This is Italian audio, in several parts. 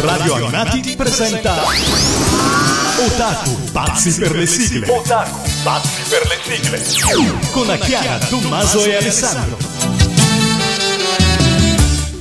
Radio Animati presenta Otaku, pazzi per le sigle. Otaku, pazzi per le sigle. Con Chiara, Tommaso e Alessandro.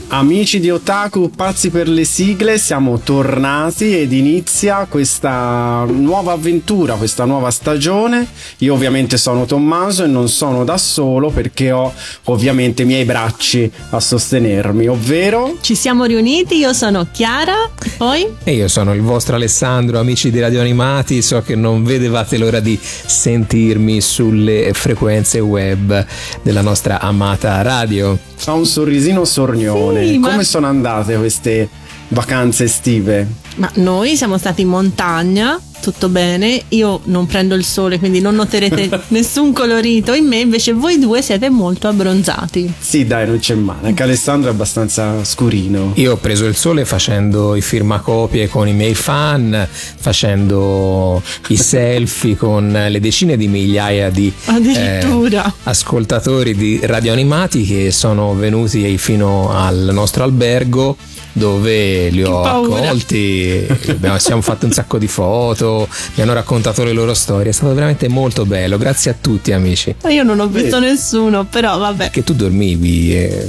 Amici di Otaku, pazzi per le sigle, siamo tornati ed inizia questa nuova avventura, questa nuova stagione. Io ovviamente sono Tommaso e non sono da solo perché ho ovviamente i miei bracci a sostenermi, ovvero... Ci siamo riuniti, io sono Chiara, poi... E io sono il vostro Alessandro, amici di Radio Animati, so che non vedevate l'ora di sentirmi sulle frequenze web della nostra amata radio. Ha un sorrisino sornione. Sì, ma- Come sono andate queste vacanze estive? Ma noi siamo stati in montagna, tutto bene, io non prendo il sole, quindi non noterete nessun colorito in me, invece voi due siete molto abbronzati. Sì, dai, non c'è male. Anche Alessandro è abbastanza scurino. Io ho preso il sole facendo i firmacopie con i miei fan, facendo i selfie con le decine di migliaia di Addirittura. eh, ascoltatori di radio animati che sono venuti fino al nostro albergo dove li ho accolti, abbiamo, siamo fatti un sacco di foto, mi hanno raccontato le loro storie, è stato veramente molto bello, grazie a tutti amici. Ma Io non ho visto nessuno, però vabbè. Che tu dormivi e...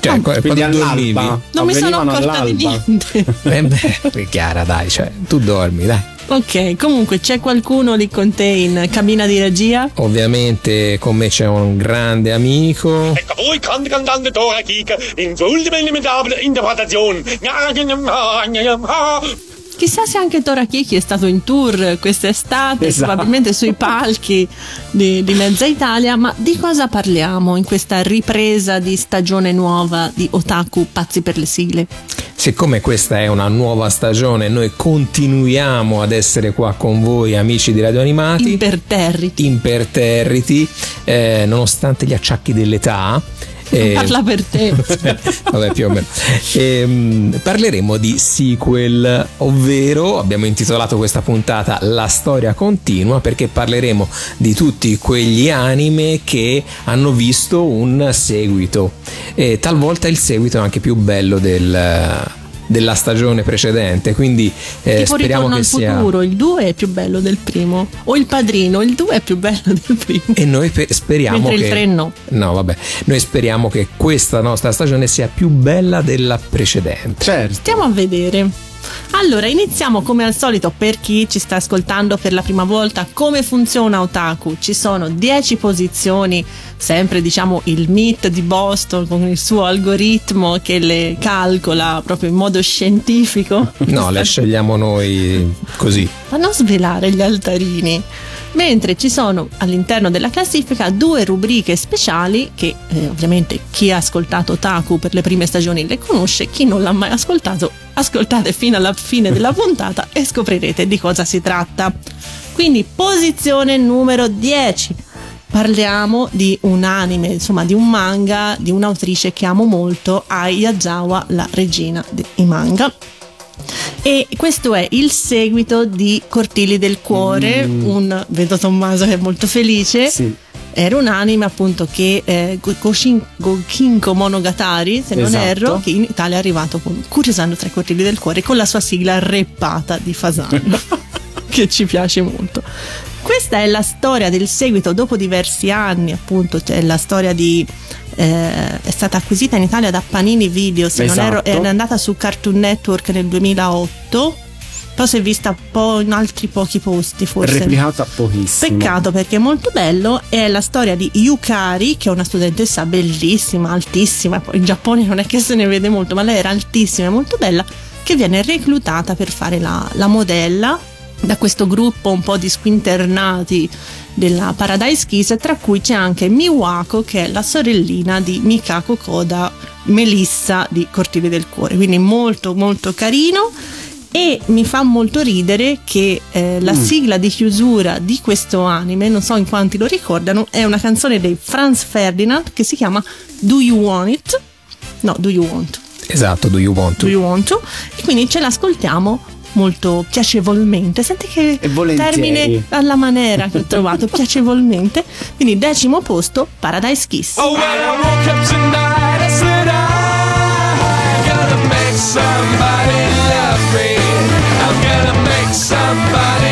Cioè, qu- Quindi quando dormivi... Non mi sono accorta di all'alba. niente. Eh beh, Chiara, dai, cioè, tu dormi, dai. Ok, comunque c'è qualcuno lì con te in cabina di regia? Ovviamente con me c'è un grande amico. Ecco voi grande cantante Dora Kika in sua ultima inimitable interpretazione. Chissà se anche Tora Kiki è stato in tour quest'estate, Esatto. probabilmente sui palchi di, di mezza Italia, ma di cosa parliamo in questa ripresa di stagione nuova di Otaku Pazzi per le sigle? Siccome questa è una nuova stagione, noi continuiamo ad essere qua con voi, amici di Radio Animati. Imperterriti. imperterriti, eh, nonostante gli acciacchi dell'età. Eh, Parla per te. Vabbè, più o meno. Ehm, parleremo di sequel, ovvero abbiamo intitolato questa puntata La storia continua perché parleremo di tutti quegli anime che hanno visto un seguito. E talvolta il seguito è anche più bello del- della stagione precedente, quindi eh, tipo speriamo Ritorno che al sia. futuro, il 2 è più bello del primo. O il padrino, il 2 è più bello del primo. E noi pe- speriamo Mentre il che. tre no. No, vabbè. Noi speriamo che questa nostra stagione sia più bella della precedente. Certo. Stiamo a vedere. Allora, iniziamo come al solito per chi ci sta ascoltando per la prima volta come funziona Otaku. Ci sono 10 posizioni, sempre diciamo il Meet di Boston con il suo algoritmo che le calcola proprio in modo scientifico. No, le scegliamo noi così. Ma non svelare gli altarini. Mentre ci sono all'interno della classifica due rubriche speciali che eh, ovviamente chi ha ascoltato Taku per le prime stagioni le conosce, chi non l'ha mai ascoltato ascoltate fino alla fine della puntata e scoprirete di cosa si tratta. Quindi posizione numero 10. Parliamo di un anime, insomma di un manga di un'autrice che amo molto, Ai Yazawa, la regina dei manga. E questo è il seguito di Cortili del Cuore, un, vedo Tommaso che è molto felice. Sì. Era un anime appunto che eh, Go- Goshin- Gokinko Monogatari, se non Esatto. erro, che in Italia è arrivato con Curiosando tra i cortili del cuore con la sua sigla reppata di Fasano, che ci piace molto. Questa è la storia del seguito dopo diversi anni, appunto, c'è la storia di eh, è stata acquisita in Italia da Panini Video, se non erro, Esatto. è andata su Cartoon Network nel 2008. Poi si è vista po' in altri pochi posti, forse. Replicata pochissimo. Peccato perché è molto bello. È la storia di Yukari, che è una studentessa bellissima, altissima. In Giappone non è che se ne vede molto, ma lei era altissima e molto bella. Che viene reclutata per fare la, la modella da questo gruppo un po' di squinternati della Paradise Kiss, tra cui c'è anche Miwako, che è la sorellina di Mikako Koda, Melissa di Cortili del Cuore. Quindi molto, molto carino. E mi fa molto ridere che eh, la sigla di chiusura di questo anime, non so in quanti lo ricordano, è una canzone dei Franz Ferdinand che si chiama Do You Want It? No, Do You Want? Esatto, do you want Do to? You Want To? E quindi ce l'ascoltiamo molto piacevolmente. Senti che termine alla maniera che ho trovato, piacevolmente. Quindi decimo posto, Paradise Kiss. Oh, when I woke up tonight, I said I gotta make somebody love me. I'm gonna make somebody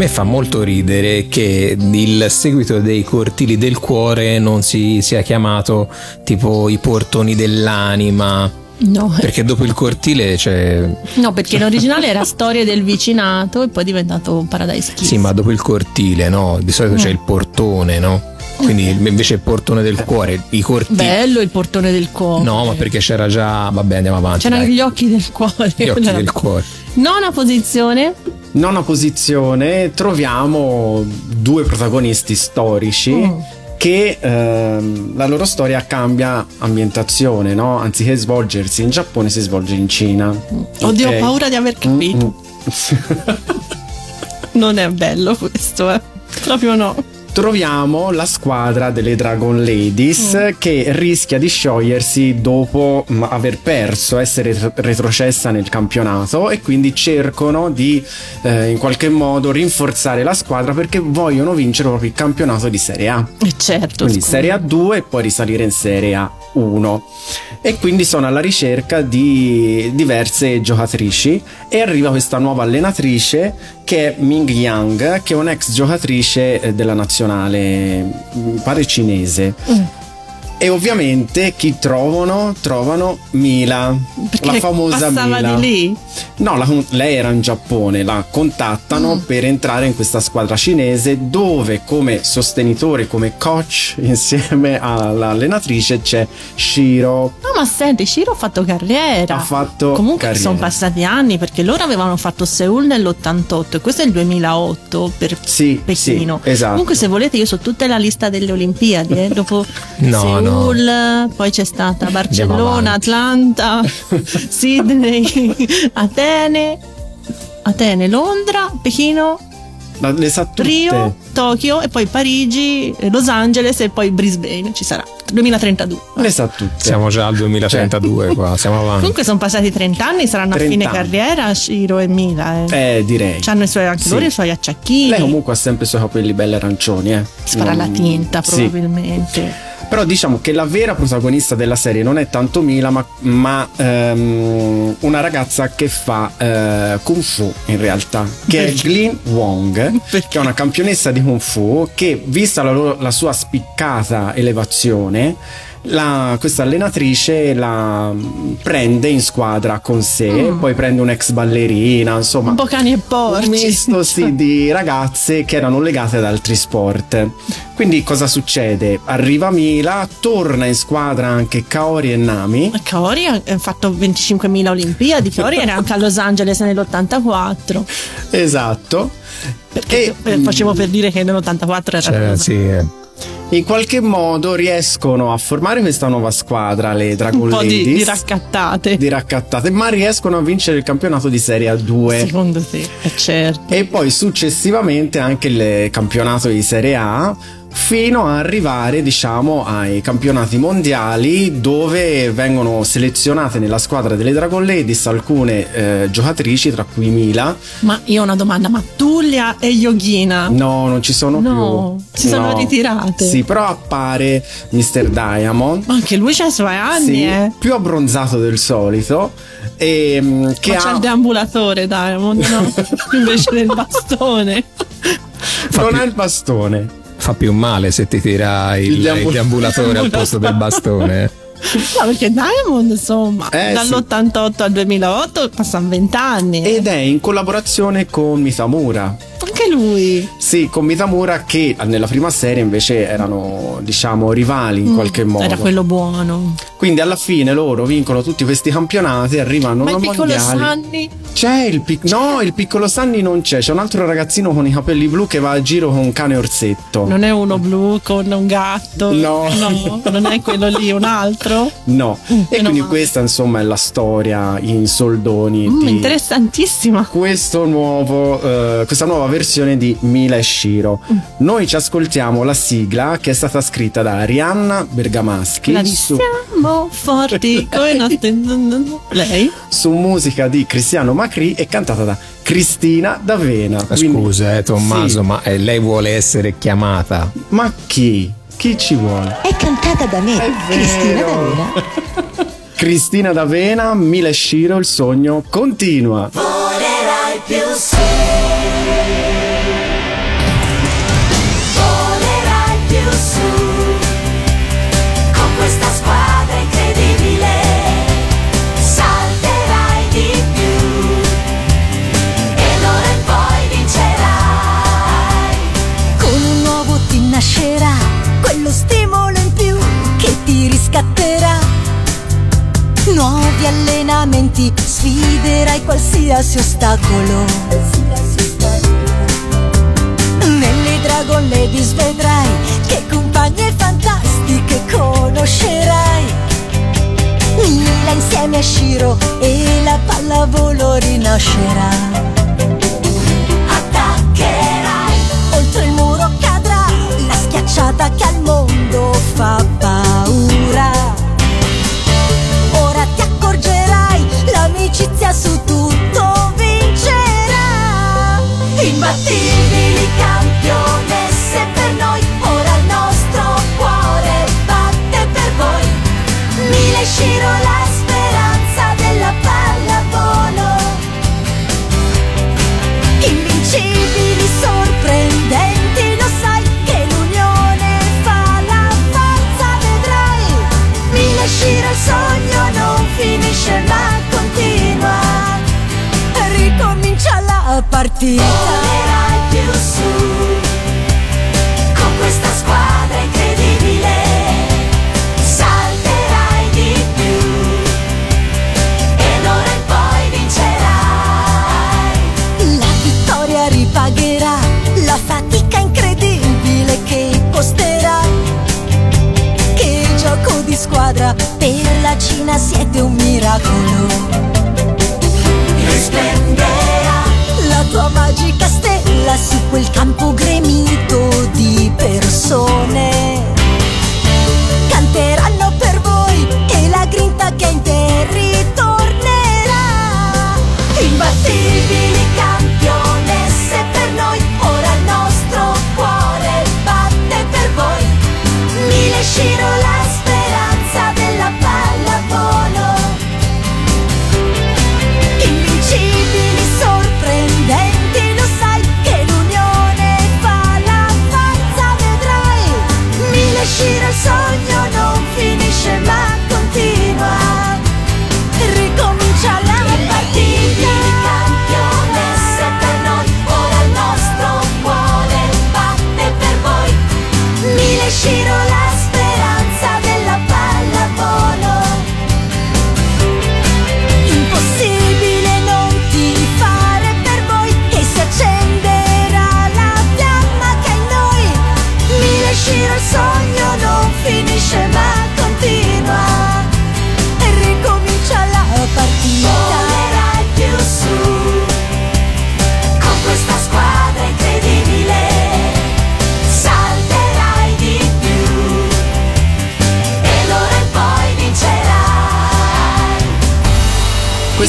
me fa molto ridere che il seguito dei cortili del cuore non si sia chiamato tipo i portoni dell'anima. No, Perché dopo il cortile c'è. no, perché in originale era Storia del vicinato e poi è diventato Paradise Kiss. Sì, ma dopo il cortile, no? Di solito c'è il portone, no? Quindi invece il portone del cuore, i cortili. Bello il portone del cuore. No, ma perché c'era già. Vabbè, andiamo avanti. C'erano dai. gli occhi del cuore. Gli occhi del cuore. Nona posizione. Nona posizione troviamo due protagonisti storici Mm. che ehm, la loro storia cambia ambientazione, no? Anziché svolgersi in Giappone si svolge in Cina. Oddio, Ok? ho paura di aver capito. Mm, Non è bello questo, eh. Proprio no. Troviamo la squadra delle Dragon Ladies Mm. che rischia di sciogliersi dopo mh, aver perso, essere retro- retrocessa nel campionato e quindi cercano di eh, in qualche modo rinforzare la squadra perché vogliono vincere proprio il campionato di Serie A. E certo. Quindi scusa. Serie A2 e poi risalire in Serie A1. E quindi sono alla ricerca di diverse giocatrici e arriva questa nuova allenatrice che è Ming Yang, che è un'ex giocatrice eh, della nazionale, mi pare cinese. E ovviamente chi trovano? Trovano Mila, Perché la famosa passava Mila. di lì. No, la- lei era in Giappone, la contattano Mm. per entrare in questa squadra cinese dove come sostenitore, come coach insieme all'allenatrice c'è Shiro. No, ma senti, Shiro ha fatto carriera. Ha fatto Comunque carriera. sono passati anni perché loro avevano fatto Seoul nell'88 e questo è il 2008 per Sì, Pechino. sì, esatto. Comunque, se volete, io so tutta la lista delle Olimpiadi. eh. Dopo No, Seoul, poi c'è stata Barcellona. Atlanta, Sydney, Atene, Atene, Londra, Pechino, La- le sa tutte. Rio, Tokyo e poi Parigi, Los Angeles e poi Brisbane. Ci sarà 2032. Le sa tutte. Siamo già al 2032 qua, siamo avanti. Comunque sono passati 30 anni, saranno a 30 fine anni. carriera Shiro e Mila. Eh. Eh, direi. C'hanno i suoi, anche Sì. loro i suoi acciacchini. Lei comunque ha sempre i suoi capelli belli arancioni, eh. Spara la Mm, tinta sì. Però diciamo che la vera protagonista della serie non è tanto Mila, ma, ma, ehm, una ragazza che fa eh, Kung Fu in realtà, che Perché? è Glyn Wong, Perché? che è una campionessa di Kung Fu che, vista la, loro- la sua spiccata elevazione, la- questa allenatrice la mm, prende in squadra con sé, poi prende un'ex ballerina, insomma Mm. Un po' cani e porci. un misto sì, di ragazze che erano legate ad altri sport. Quindi cosa succede? Arriva Mila, torna in squadra anche Kaori e Nami. Kaori ha fatto 25.000 Olimpiadi. Kaori era anche a Los Angeles nell'84. Esatto. Perché E, eh, facevo per dire che nell'84 era Cioè, sì, eh. In qualche modo riescono a formare questa nuova squadra, le Dragon un po' di, Ladies. di raccattate. di raccattate, ma riescono a vincere il campionato di Serie A2. Secondo te, è certo. e poi successivamente anche il campionato di Serie A fino a arrivare diciamo ai campionati mondiali dove vengono selezionate nella squadra delle Dragon Ladies alcune eh, giocatrici tra cui Mila Ma io ho una domanda: ma Tullia e Yogina? no non ci sono No, più si sono ritirate. sì però appare Mr. Diamond Ma anche lui c'ha i suoi anni, sì, eh. più abbronzato del solito e mm, che Ma ha il deambulatore, Diamond, no? Invece del bastone. non ha il bastone fa più male se ti tira il, Il il deambul- deambulatore al posto del bastone. No, perché Diamond, insomma, Eh, dall'88 al 2008 passano 20 anni. ed è in collaborazione con Mitamura Anche lui. Sì, con Mitamura che nella prima serie invece erano, diciamo, rivali in qualche modo. Mm, Era quello buono. Quindi alla fine loro vincono tutti questi campionati, arrivano Ma ai il piccolo mondiali. Sanni? C'è il pic- No, il piccolo Sanni non c'è, c'è un altro ragazzino con i capelli blu che va a giro con un cane orsetto. Non è uno blu con un gatto? No. No, non è quello lì, un altro? No. e meno quindi male. questa insomma è la storia in soldoni Mm, di interessantissima. questo nuovo, eh, questa nuova versione di Mila e Shiro. Mm. Noi ci ascoltiamo la sigla che è stata scritta da Arianna Bergamaschi di su, siamo forti come nostre... Lei? su musica di Cristiano Macri e cantata da Cristina D'Avena. Quindi- Scusa, eh, Tommaso, Sì. ma eh, lei vuole essere chiamata. Ma chi? Chi ci vuole? È cantata da me, È Cristina. D'Avena. Cristina D'Avena, Mila e Shiro, il sogno continua. Volerai più su Nuovi allenamenti, sfiderai qualsiasi ostacolo. Nelle Dragon Ladies vedrai che compagne fantastiche conoscerai. Mila insieme a Shiro e la pallavolo rinascerà. Attaccherai Oltre il muro cadrà la schiacciata che al mondo fa paura. Partita. Volerai più su con questa squadra incredibile. Salterai di più e d'ora in poi vincerai. La vittoria ripagherà la fatica incredibile che costerà. Che gioco di squadra per la Cina siete un miracolo. Magica stella su quel campo gremito di persone.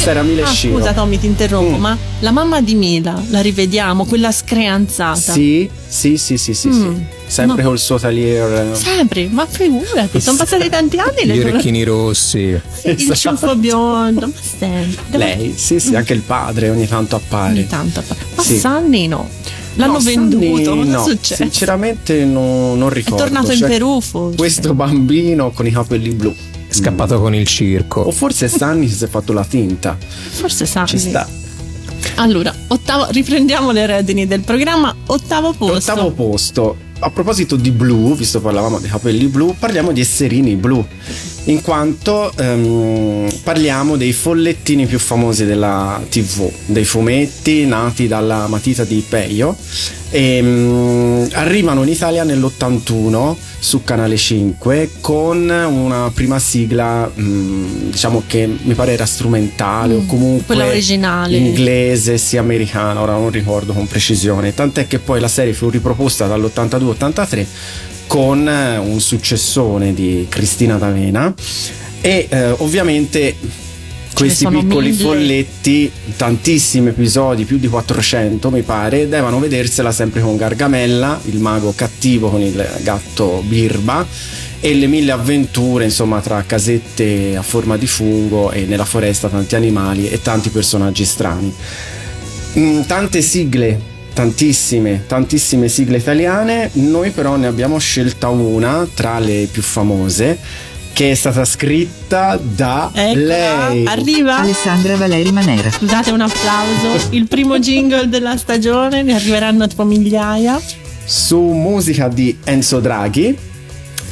Questa era Mile Ah, Shiro. scusa Tommy, ti interrompo, Mm. ma la mamma di Mila la rivediamo, quella screanzata. Sì, sì, sì, sì, sì, Mm. sì. Sempre No. col suo talier. Sempre, ma figurati, sono passati tanti anni. Gli orecchini rossi. Il Esatto. ciuffo biondo, ma sempre. Lei, sì, sì, anche il padre ogni tanto appare. Ogni tanto. Ma Sì. Sanni no. L'hanno No, venduto, Sanni cosa no, è? Sinceramente no- non È ricordo. tornato in Cioè, Perù forse. Questo bambino con i capelli blu. È scappato con il circo. O forse Sanni si è fatto la tinta. Forse Sanni. Ci sta. Allora, ottavo, riprendiamo le redini del programma. Ottavo posto. Ottavo posto. A proposito di blu, visto che parlavamo dei capelli blu, parliamo di esserini blu. In quanto ehm, parliamo dei follettini più famosi della TV, dei fumetti nati dalla matita di Peio. E, mm, arrivano in Italia nell'81 su Canale 5 con una prima sigla, mm, diciamo che mi pare era strumentale o comunque quella originale. inglese sia americana, ora non ricordo con precisione. Tant'è che poi la serie fu riproposta dall'82-83 con eh, un successone di Cristina D'Avena e eh, ovviamente questi piccoli mille. folletti, tantissimi episodi, più di 400 mi pare, devono vedersela sempre con Gargamella, il mago cattivo con il gatto Birba e le mille avventure insomma tra casette a forma di fungo e nella foresta tanti animali e tanti personaggi strani. Mm, tante sigle, tantissime, tantissime sigle italiane, noi però ne abbiamo scelta una tra le più famose che è stata scritta da Eccola, lei. Arriva. Alessandra Valeri Manera. Scusate un applauso. Il primo jingle della stagione, ne arriveranno tipo migliaia. su musica di Enzo Draghi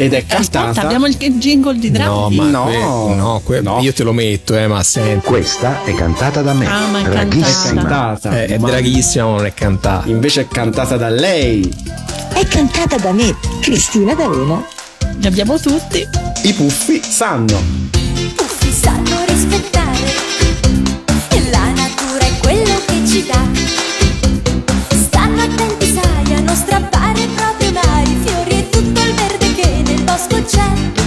ed è cantata Aspetta, abbiamo il jingle di Draghi. No, ma No. que- no, que- No. io te lo metto, eh, ma senti. Questa è cantata da me. Ah, ma è è Draghissima. cantata Eh, è ma draghissima, ma non è cantata. invece è cantata da lei È cantata da me, Cristina D'Avena. Li abbiamo tutti. i puffi sanno Puffi sanno rispettare e la natura è quello che ci dà. Nel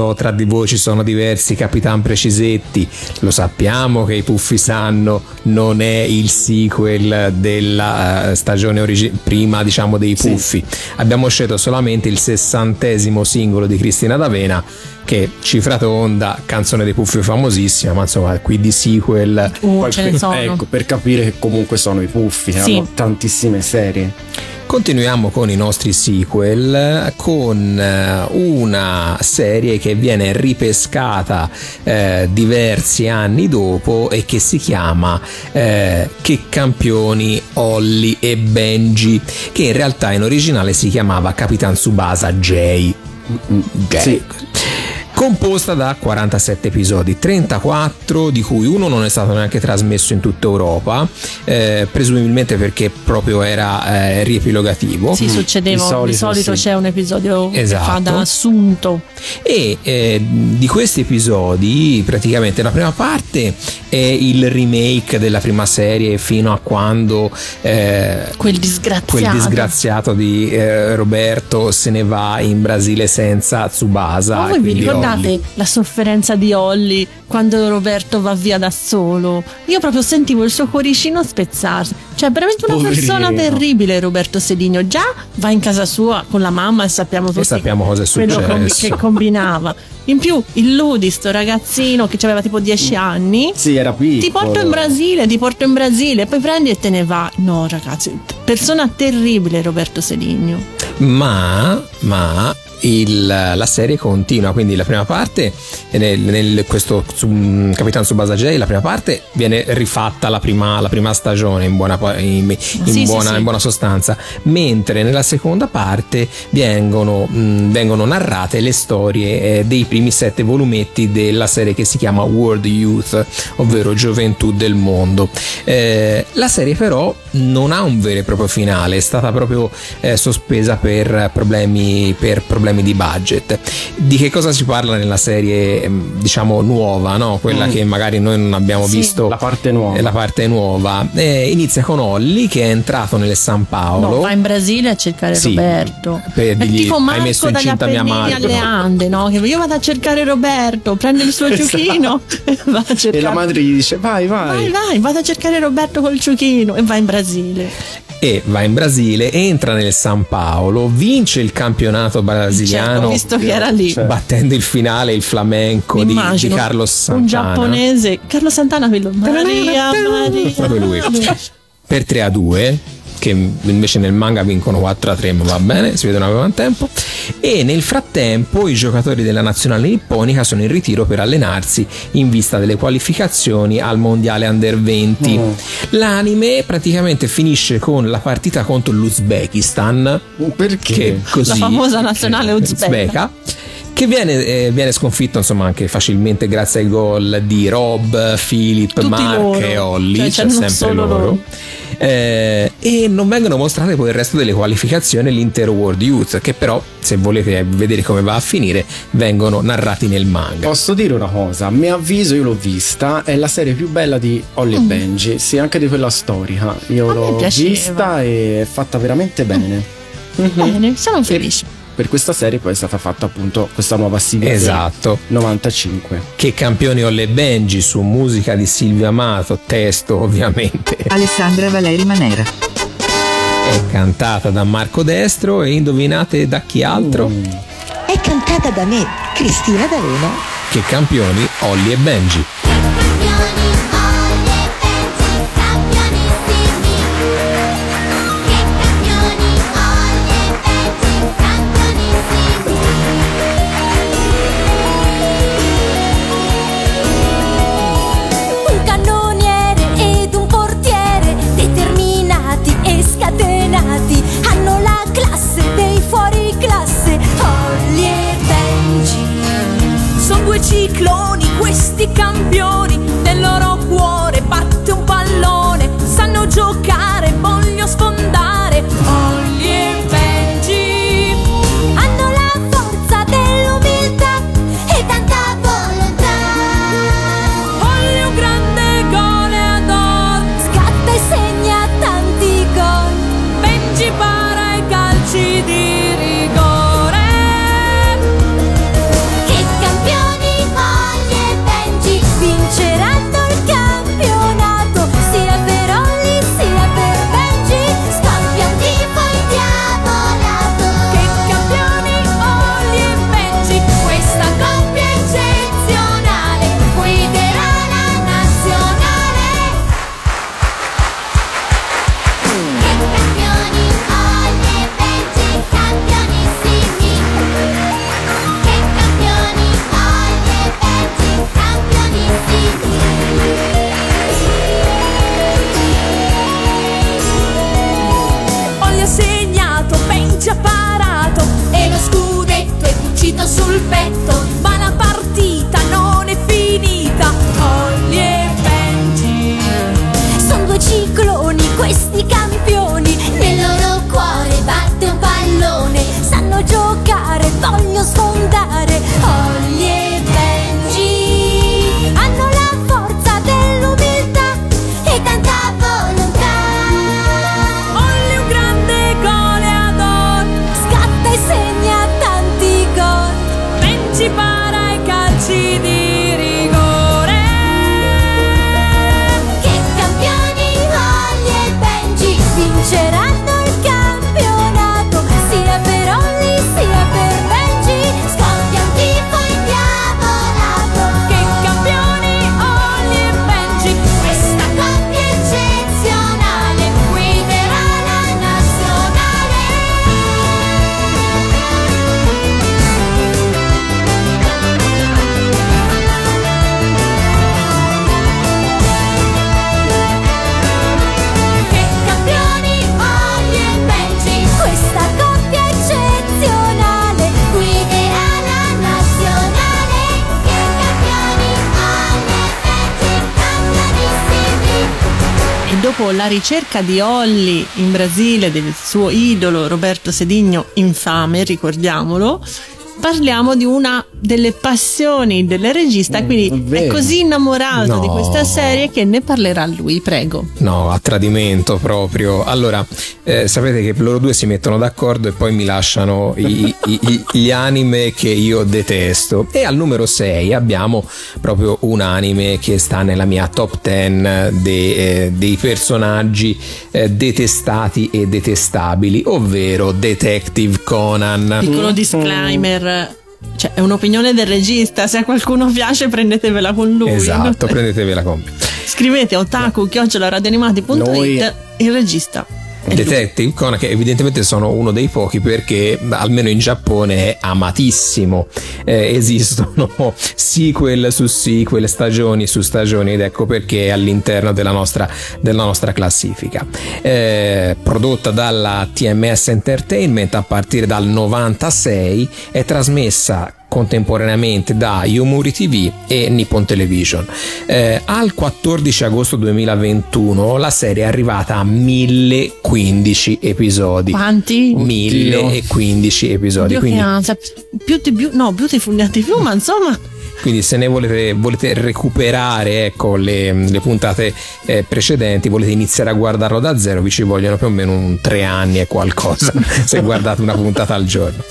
so, tra di voi ci sono diversi capitan precisetti, lo sappiamo che i Puffi sanno non è il sequel della eh, stagione origi- prima, diciamo, dei Puffi. Abbiamo scelto solamente il sessantesimo singolo di Cristina D'Avena che cifra tonda, canzone dei Puffi famosissima, ma insomma, qui di sequel Uh, ce ne sono. Ecco, per capire che comunque sono i puffi, Sì. hanno tantissime serie. Continuiamo con i nostri sequel con eh, una serie che viene ripescata eh, diversi anni dopo e che si chiama eh, Che campioni Olli e Benji che in realtà in originale si chiamava Capitan Tsubasa J. J. Sì. Composta da 47 episodi, 34 di cui uno non è stato neanche trasmesso in tutta Europa, eh, presumibilmente perché proprio era eh, riepilogativo. Sì, succedeva. Di Di solito, solito, sì. c'è un episodio che Esatto. fa da assunto. E eh, di questi episodi, praticamente la prima parte è il remake della prima serie fino a quando eh, Quel disgraziato. quel disgraziato di eh, Roberto se ne va in Brasile senza Tsubasa. Ma voi vi quindi ricordate Olli. la sofferenza di Olli quando Roberto va via da solo? Io proprio sentivo il suo cuoricino spezzarsi. Cioè, veramente una Poverino. persona terribile, Roberto Sedino. Già va in casa sua con la mamma e sappiamo tutti sappiamo cosa è quello combi- successo. che combinava. In più, il Ludi, sto ragazzino che aveva tipo 10 anni. Sì, era piccolo. Ti porto in Brasile, ti porto in Brasile, poi prendi e te ne va. No, ragazzi, persona terribile Roberto Sedigno. ma, ma il- la serie continua quindi la prima parte nel, nel- questo su- Capitan Tsubasa J la prima parte viene rifatta la prima, la prima stagione in buona, in- in sì, buona- sì. in buona sostanza mentre nella seconda parte vengono, mh, vengono narrate le storie eh, dei primi sette volumetti della serie che si chiama World Youth ovvero Gioventù del Mondo Eh, la serie però non ha un vero e proprio finale è stata proprio eh, sospesa per problemi, per problemi di budget di che cosa si parla nella serie ehm, diciamo nuova no? quella che magari noi non abbiamo Sì. visto La parte nuova. è la parte nuova Eh, inizia con Olli che è entrato nel San Paolo No, va in Brasile a cercare Sì, Roberto. per dirgli, tipo "Hai Marco messo dagli incinta mia Marco." alle Ande, no? Che io vado a cercare Roberto, prende il suo ciuchino e va a cercare. E la madre gli dice vai, vai. Vai, vai, vado a cercare Roberto col ciuchino e va in Brasile. E va in Brasile, entra nel San Paolo, vince il campionato brasiliano Certo. Cioè, battendo il finale il flamenco di, di Carlos Santana. un giapponese, Carlo Santana quello. Maria Maria. proprio lui. Per 3 a 2 che invece nel manga vincono 4 a 3 ma va bene si vedono avevano tempo e nel frattempo i giocatori della nazionale nipponica sono in ritiro per allenarsi in vista delle qualificazioni al mondiale under 20 Mm. l'anime praticamente finisce con la partita contro l'Uzbekistan Perché? che così La famosa nazionale uzbeka. che viene, eh, viene sconfitto insomma anche facilmente grazie ai gol di Rob, Philip, Tutti Mark loro. e Olli, Cioè, c'è sempre loro. loro. Eh, e non vengono mostrate poi il resto delle qualificazioni e l'intero World Youth che però se volete vedere come va a finire vengono narrati nel manga Posso dire una cosa, a mio avviso io l'ho vista, è la serie più bella di Holly e Benji, sì anche di quella storica, io Mm. A l'ho piaceva. vista e è fatta veramente bene. Mhm. Bene, sono felice. Per questa serie poi è stata fatta appunto questa nuova sigla esatto 95. che campioni Olle Benji su musica di Silvio Amato testo ovviamente Alessandra Valeri Manera. è cantata da Marco Destro e indovinate da chi altro? Mm. È cantata da me, Cristina D'Avena. Che campioni Olli e Benji. Ricerca di Olli in Brasile del suo idolo Roberto Sedigno, infame, ricordiamolo, parliamo di una delle passioni del regista, quindi è vero. così innamorato No. di questa serie che ne parlerà lui, prego. No, a tradimento proprio. Allora, eh, sapete che loro due si mettono d'accordo e poi mi lasciano i- i- gli anime che io detesto. E al numero 6 abbiamo proprio un anime che sta nella mia top 10 de- eh, dei personaggi eh, detestati e detestabili, ovvero Detective Conan. Piccolo disclaimer. Cioè, è un'opinione del regista. Se a qualcuno piace, prendetevela con lui. Esatto, prendetevela con me. Scrivete a otaku.radioanimati.it Noi- il regista. Lui. Detective Conan che evidentemente sono uno dei pochi perché almeno in Giappone è amatissimo Eh, esistono sequel su sequel stagioni su stagioni ed ecco perché è all'interno della nostra, della nostra classifica Eh, prodotta dalla TMS Entertainment a partire dal 96 è trasmessa contemporaneamente da Yomuri TV e Nippon Television. Eh, al 14 agosto 2021 la serie è arrivata a 1015 episodi. Quanti? 1015 episodi. Dio Quindi, Beau- no, Beautiful View, ma insomma, quindi se ne volete, volete recuperare ecco, le, le puntate eh, precedenti, volete iniziare a guardarlo da zero, vi ci vogliono più o meno un tre anni e qualcosa se guardate una puntata al giorno.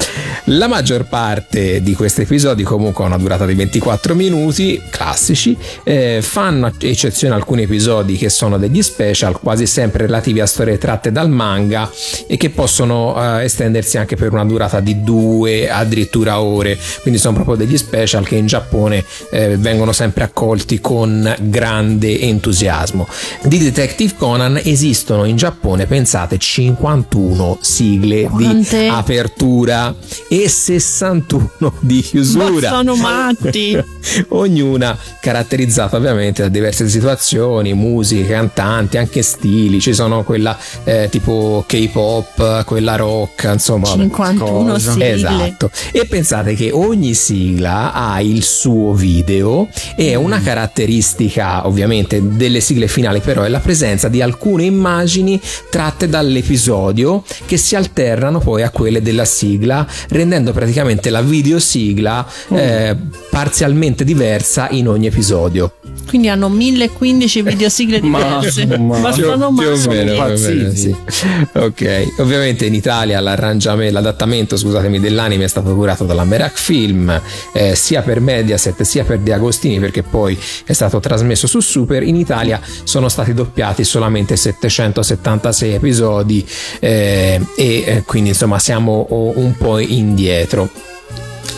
La maggior parte di questi episodi comunque ha una durata di 24 minuti, classici, eh, fanno eccezione alcuni episodi che sono degli special, quasi sempre relativi a storie tratte dal manga e che possono eh, estendersi anche per una durata di due addirittura ore, quindi sono proprio degli special che in Giappone eh, vengono sempre accolti con grande entusiasmo. Di Detective Conan esistono in Giappone, pensate, 51 sigle Quante? di apertura e 61 di chiusura. ma sono matti. Ognuna caratterizzata ovviamente da diverse situazioni, musiche, cantanti, anche stili. Ci sono quella eh, tipo K-pop, quella rock, insomma. vabbè. 51 Cosa? sigle. Esatto. E pensate che ogni sigla ha il suo video e una caratteristica ovviamente delle sigle finali però è la presenza di alcune immagini tratte dall'episodio che si alternano poi a quelle della sigla rendendo praticamente la videosigla eh, parzialmente diversa in ogni episodio. Quindi hanno 1015 videosigle diverse. ma- sono più o meno, più o meno, impazziti. sì. Ok, ovviamente in Italia l'arrangiamento, l'adattamento, scusatemi, dell'anime è stato curato dalla Merak Film, eh, sia per Mediaset sia per De Agostini, perché poi è stato trasmesso su Super. In Italia sono stati doppiati solamente 776 episodi eh, e eh, quindi insomma siamo un po' indietro.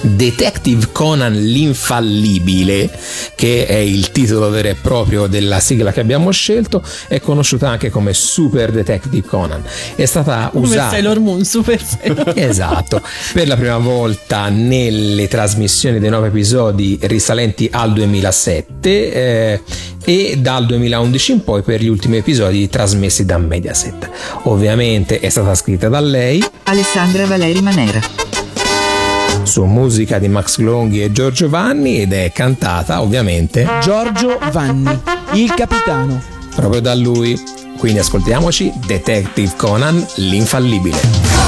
Detective Conan l'infallibile, che è il titolo vero e proprio della sigla che abbiamo scelto, è conosciuta anche come Super Detective Conan. È stata Come usata Sailor Moon, super Sailor Esatto, per la prima volta nelle trasmissioni dei nove episodi risalenti al 2007 eh, e dal 2011 in poi per gli ultimi episodi trasmessi da Mediaset. Ovviamente è stata scritta da lei, Alessandra Valeri Manera. Su musica di Max Longhi e Giorgio Vanni ed è cantata ovviamente Giorgio Vanni, il capitano. proprio da lui. Quindi ascoltiamoci Detective Conan, l'infallibile.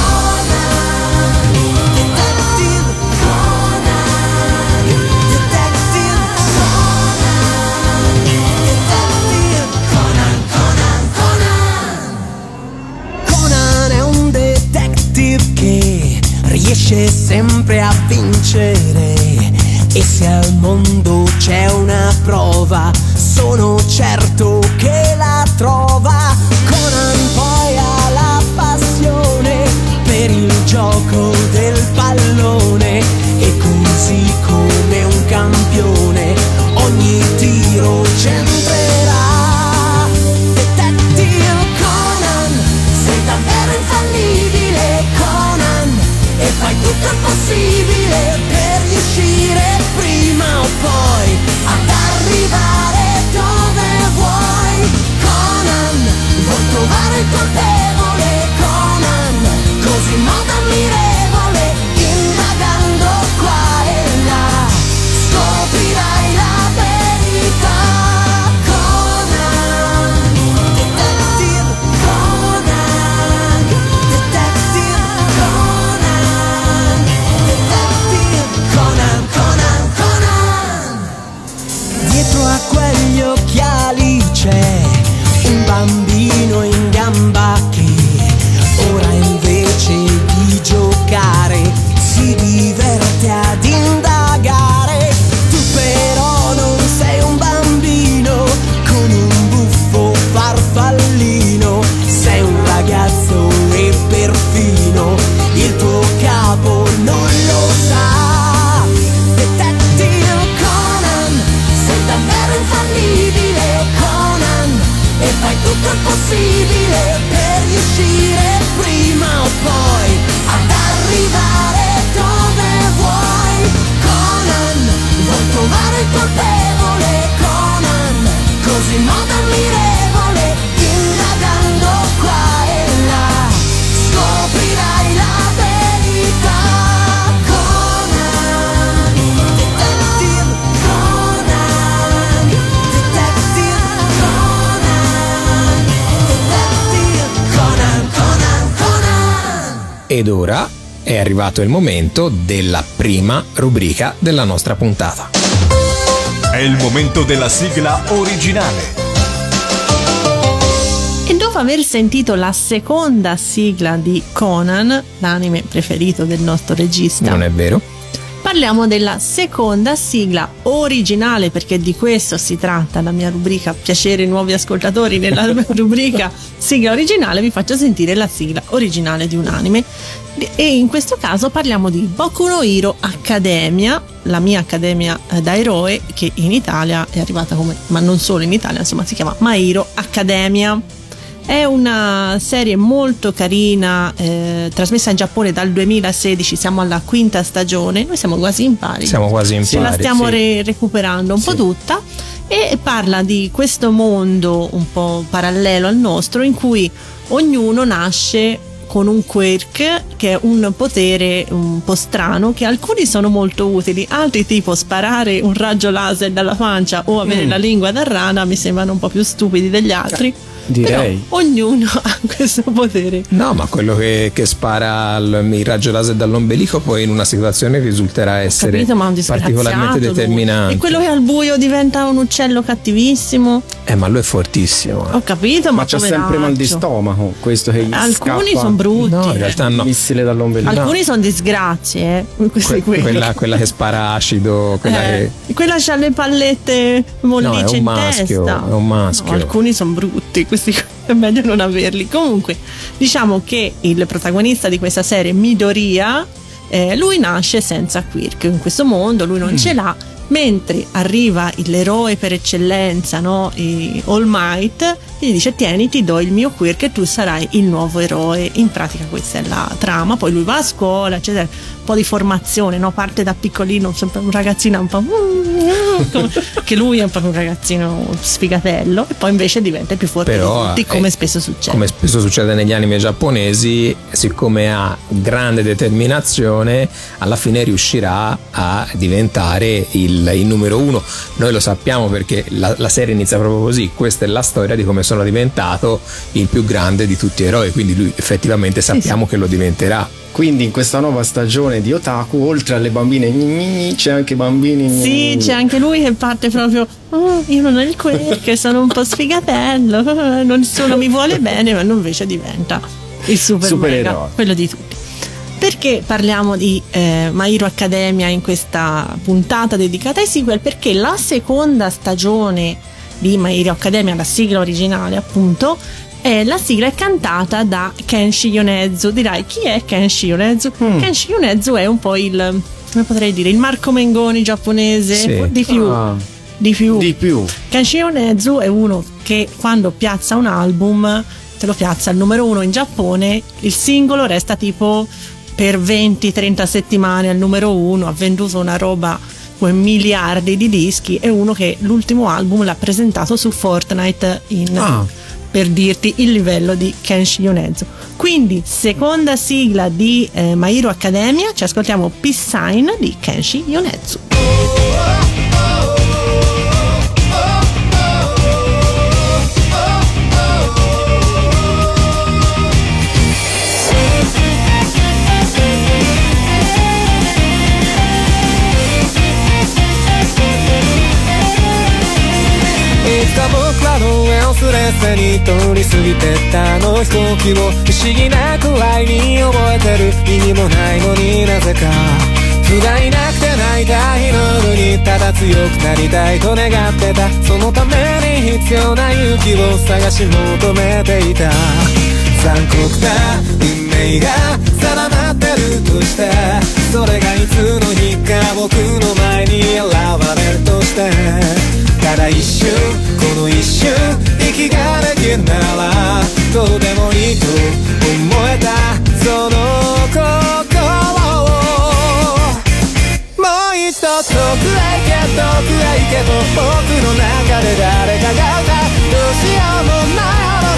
Riesce sempre a vincere. E se al mondo c'è una prova, sono certo che la trova. Conan poi ha la passione per il gioco del pallone. E così come un campione, ogni tiro centrerà. Ora è arrivato il momento della prima rubrica della nostra puntata. È il momento della sigla originale. E dopo aver sentito la seconda sigla di Conan, l'anime preferito del nostro regista, Non è vero? Parliamo della seconda sigla originale, perché di questo si tratta la mia rubrica Piacere nuovi ascoltatori. Nella rubrica sigla originale vi faccio sentire la sigla originale di un anime. E in questo caso parliamo di Boku no Hero Academia, la mia accademia eh, da eroe, che in Italia è arrivata come, ma non solo in Italia, insomma si chiama My Hero Academia. È una serie molto carina, eh, trasmessa in Giappone dal 2016, siamo alla quinta stagione, noi siamo quasi in pari. Siamo quasi in Ce la pari, stiamo sì. re- recuperando un po' tutta e parla di questo mondo un po' parallelo al nostro in cui ognuno nasce con un quirk che è un potere un po' strano che alcuni sono molto utili, altri tipo sparare un raggio laser dalla pancia o avere Mm. la lingua da rana mi sembrano un po' più stupidi degli altri. Direi. Però ognuno ha questo potere. No, ma quello che, che spara il, il raggio laser dall'ombelico poi in una situazione risulterà essere Capito, ma particolarmente lui. determinante. E quello che al buio diventa un uccello cattivissimo. Eh, ma lui è fortissimo. eh. Ho capito, ma, Ma c'ha sempre mal di stomaco, questo che gli Alcuni sono brutti. No, in realtà no. missile dall'ombelico. Alcuni sono disgrazie, eh. Que- quella, quella che spara acido, quella Eh, che... quella c'ha le pallette mollice No, è un in maschio, testa. è un maschio. No, alcuni sono brutti, questi è meglio non averli. Comunque, diciamo che il protagonista di questa serie, Midoriya, eh, lui nasce senza quirk in questo mondo, lui non Mm. ce l'ha. Mentre arriva l'eroe per eccellenza, no? E All Might, gli dice: Tieni, ti do il mio quirk e tu sarai il nuovo eroe. In pratica, questa è la trama. Poi lui va a scuola, eccetera. Po' di formazione, no? parte da piccolino, sempre un ragazzino un po' come- che lui è un po' un ragazzino sfigatello e poi invece diventa più forte Però, di tutti, come eh, spesso succede. Come spesso succede negli anime giapponesi, siccome ha grande determinazione, alla fine riuscirà a diventare il, il numero uno. Noi lo sappiamo perché la, la serie inizia proprio così. Questa è la storia di come sono diventato il più grande di tutti gli eroi. Quindi lui effettivamente sappiamo che lo diventerà. Quindi in questa nuova stagione di Otaku, oltre alle bambine gni gni gni, c'è anche bambini Sì, c'è anche lui che parte proprio. "Oh, io non ho il che sono un po' sfigatello. Nessuno mi vuole bene, ma non invece diventa il super Supereroe. mega, quello di tutti. Perché parliamo di eh, My Hero Academia in questa puntata dedicata ai sequel? Perché la seconda stagione di My Hero Academia, la sigla originale appunto, è la sigla è cantata da Kenshi Yonezu. Dirai chi è Kenshi Yonezu? Mm. Kenshi Yonezu è un po' il come potrei dire il Marco Mengoni giapponese Sì. di più. Ah. Di più. Di più. Kenshi Yonezu è uno che quando piazza un album te lo piazza al numero uno in Giappone, il singolo resta tipo per 20-30 settimane al numero uno, ha venduto una roba come miliardi di dischi, è uno che l'ultimo album l'ha presentato su Fortnite in, Ah. Per dirti il livello di Kenshi Yonezu. Quindi, seconda sigla di eh, My Academia, ci ascoltiamo Peace Sign di Kenshi Yonezu. の上をすれすれに通り過ぎてったあの飛行機を不思議なくらいに覚えてる意味もないのになぜか。不甲斐なくて泣いた日の夜にただ強くなりたいと願ってた。そのために必要な勇気を探し求めていた。残酷な運命が定まってるとして。それがいつの日か僕の前に現れるとしてただ一瞬この一瞬息ができるならどうでもいいと思えたその心をもう一度遠くへ行け遠くへ行けと僕の中で誰かが歌どうしようもないほど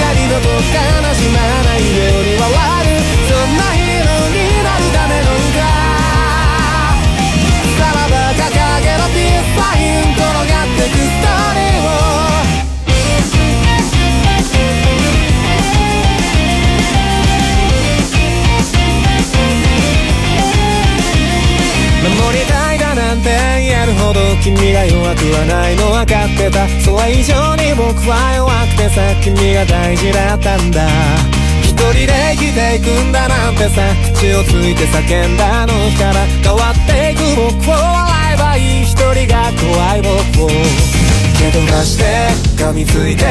光の僕悲しまないように笑うど君が弱くはないの分かってた。それ以上に僕は弱くてさ君が大事だったんだ。一人で生きていくんだなんてさ口をついて叫んだあの日から。変わっていく僕を笑えばいい。一人が怖い僕を。蹴飛ばして噛みついて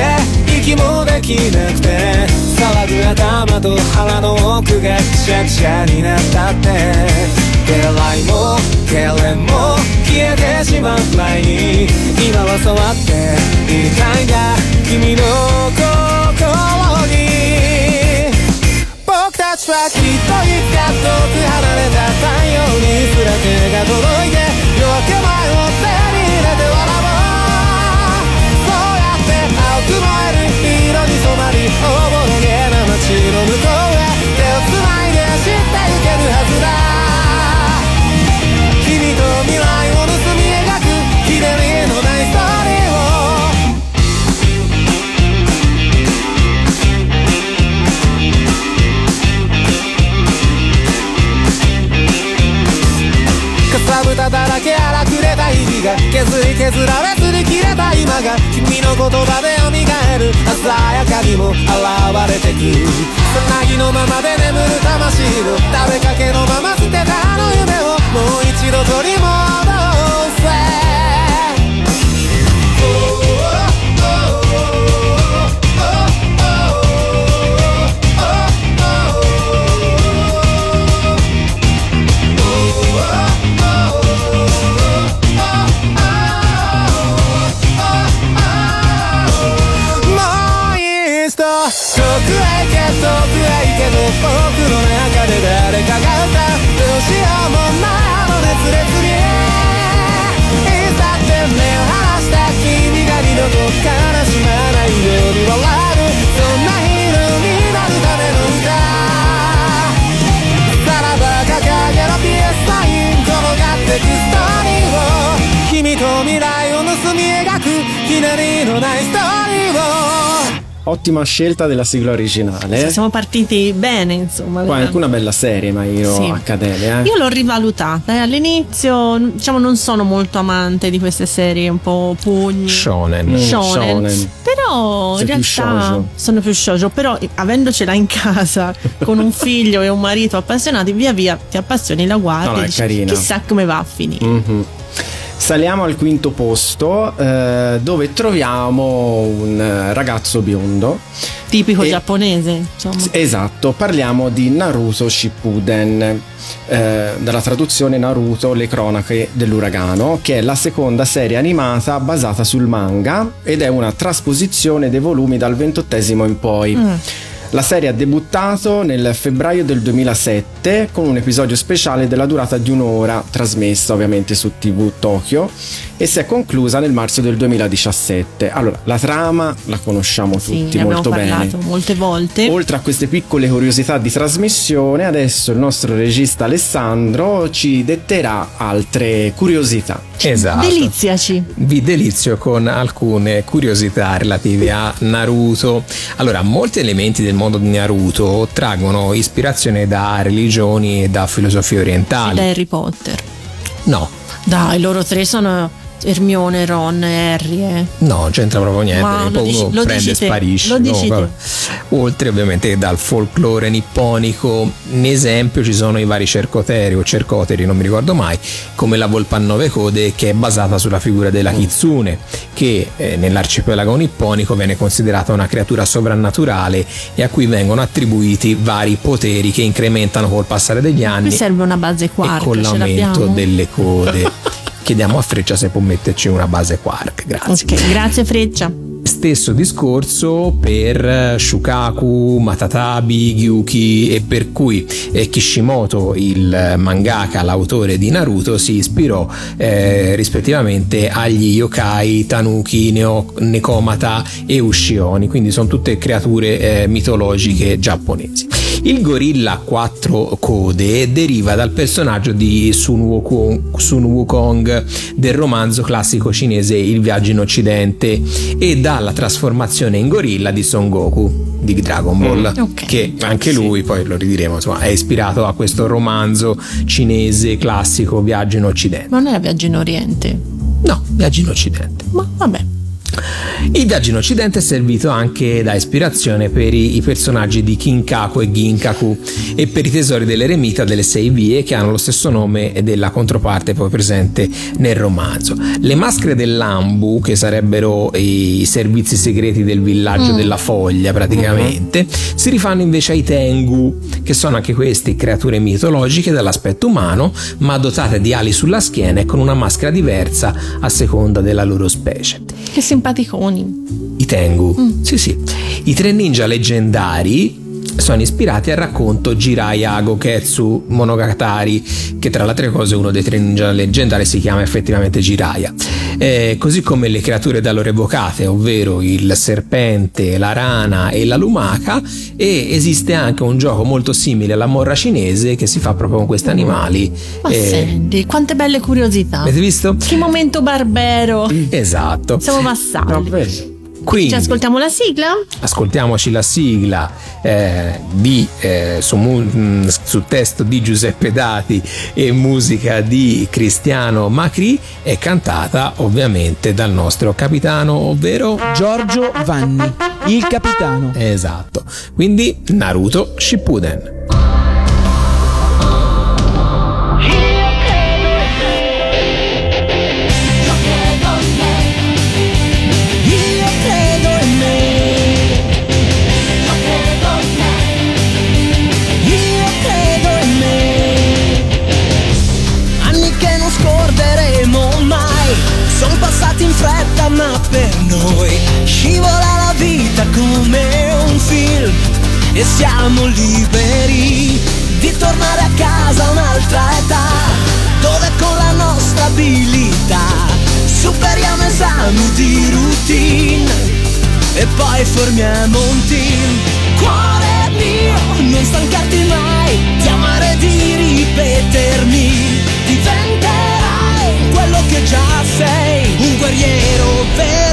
息もできなくて。騒ぐ頭と腹の奥がくしゃくしゃになったって。出会いも経験も消えてしまう前に今は触っていたいんだ君の心に僕たちはきっといつか遠く離れた太陽にすら手が届いて夜明け前を削られすり切れた今が君の言葉で蘇る鮮やかにも現れてく。つなぎのままで眠る魂を食べかけのまま捨てたあの夢をもう一度取り ottima scelta della sigla originale. Siamo partiti bene, insomma. Poi anche una bella serie, My Hero Sì. Academia. Eh? Io l'ho rivalutata e all'inizio diciamo non sono molto amante di queste serie un po' pugni. Shonen. Mm, Shonen. shonen. Però Sei in realtà shoujo. sono più shoujo, però avendocela in casa con un figlio e un marito appassionati, via via ti appassioni la guardi No, no, e è dici, carina. chissà come va a finire. Mhm. Saliamo al quinto posto eh, dove troviamo un eh, ragazzo biondo. Tipico E- giapponese, insomma. Esatto, parliamo di Naruto Shippuden, eh, dalla traduzione Naruto Le cronache dell'uragano, che è la seconda serie animata basata sul manga ed è una trasposizione dei volumi dal ventottesimo in poi. Mm. La serie ha debuttato nel febbraio del 2007 con un episodio speciale della durata di un'ora, trasmessa ovviamente su TV Tokyo, e si è conclusa nel marzo del 2017. Allora, la trama la conosciamo Sì, tutti abbiamo molto bene. parlato molte volte. Oltre a queste piccole curiosità di trasmissione, adesso il nostro regista Alessandro ci detterà altre curiosità. Esatto. Deliziaci. Vi delizio con alcune curiosità relative a Naruto. Allora, molti elementi del mondo di Naruto traggono ispirazione da religioni e da filosofie orientali. Da Harry Potter. No, Dai, loro tre sono Hermione, Ron e Harry. eh. No, non c'entra proprio niente. Ma lo dici- uno lo prende e sparisce. lo dici. Oltre ovviamente dal folklore nipponico, in esempio ci sono i vari cercoteri o cercoteri, non mi ricordo mai, come la volpe a nove code che è basata sulla figura della kitsune, che eh, nell'arcipelago nipponico viene considerata una creatura sovrannaturale e a cui vengono attribuiti vari poteri che incrementano col passare degli anni Qui serve una base e quark. con l'aumento delle code. Chiediamo a Freccia se può metterci una base quark, grazie. Ok, grazie Freccia. Stesso discorso per Shukaku, Matatabi, Gyuki e per cui eh, Kishimoto, il mangaka, l'autore di Naruto, si ispirò eh, rispettivamente agli yokai, tanuki, neo- nekomata e ushioni, quindi sono tutte creature eh, mitologiche giapponesi. Il gorilla a quattro code deriva dal personaggio di Sun Wukong, Sun Wukong del romanzo classico cinese Il viaggio in occidente e dalla trasformazione in gorilla di Son Goku di Dragon Ball Mm, ok. che anche lui poi lo ridiremo insomma è ispirato a questo romanzo cinese classico Viaggio in occidente Ma non era viaggio in Oriente. no Viaggio in occidente Ma vabbè. Il viaggio in occidente è servito anche da ispirazione per i, personaggi di Kinkaku e Ginkaku e per i tesori dell'eremita delle sei vie che hanno lo stesso nome della controparte poi presente nel romanzo. Le maschere dell'Ambu, che sarebbero i servizi segreti del villaggio Mm. della foglia praticamente, si rifanno invece ai Tengu, che sono anche questi creature mitologiche dall'aspetto umano, ma dotate di ali sulla schiena e con una maschera diversa a seconda della loro specie. Che simpaticoni. I Tengu. Sì, sì. I tre ninja leggendari sono ispirati al racconto Jiraiya Goketsu Monogatari, che tra le altre cose uno dei tre ninja leggendari si chiama effettivamente Jiraiya. Eh, così come le creature da loro evocate, ovvero il serpente, la rana e la lumaca, e esiste anche un gioco molto simile alla morra cinese che si fa proprio con questi animali. Ma Eh, senti, quante belle curiosità. avete visto? Che momento barbero. Esatto. Siamo passati. Quindi, Ci ascoltiamo la sigla? ascoltiamoci la sigla eh, di, eh, su, mu- mh, su testo di Giuseppe Dati e musica di Cristiano Macri e cantata ovviamente dal nostro capitano ovvero Giorgio Vanni, il capitano. esatto quindi Naruto Shippuden noi scivola la vita come un film. E siamo liberi di tornare a casa a un'altra età. Dove con la nostra abilità superiamo esami di routine e poi formiamo un team. Cuore mio, non stancarti mai di amare e di ripetermi. Diventerai quello che già sei, un guerriero vero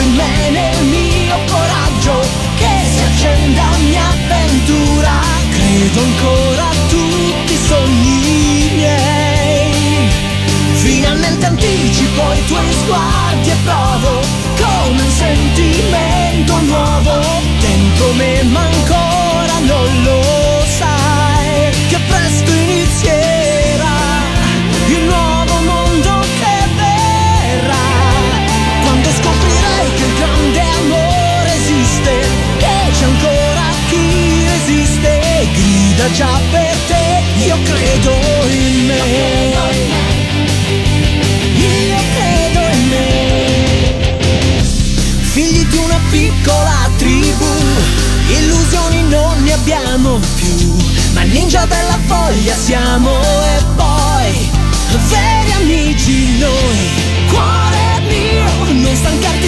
credo in me, nel mio coraggio, che si accenda ogni avventura. Credo ancora a tutti i sogni miei. Finalmente anticipo i tuoi sguardi e provo come un sentimento nuovo dentro me manca già per te io credo in me. Io credo in me. Figli di una piccola tribù illusioni non ne abbiamo più ma ninja della voglia siamo. E poi veri amici noi cuore mio non stancarti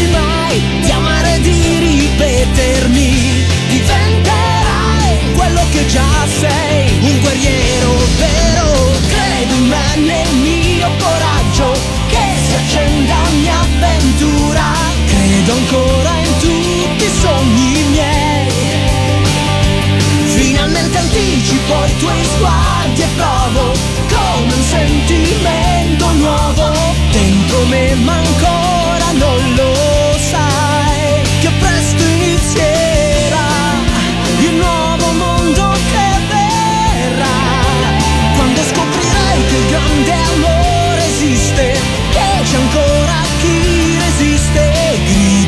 quello che già sei. Un guerriero vero credo in me nel mio coraggio che si accenda ogni avventura. Credo ancora in tutti i sogni miei. Finalmente anticipo i tuoi sguardi e provo come un sentimento nuovo. Dentro me ma ancora non lo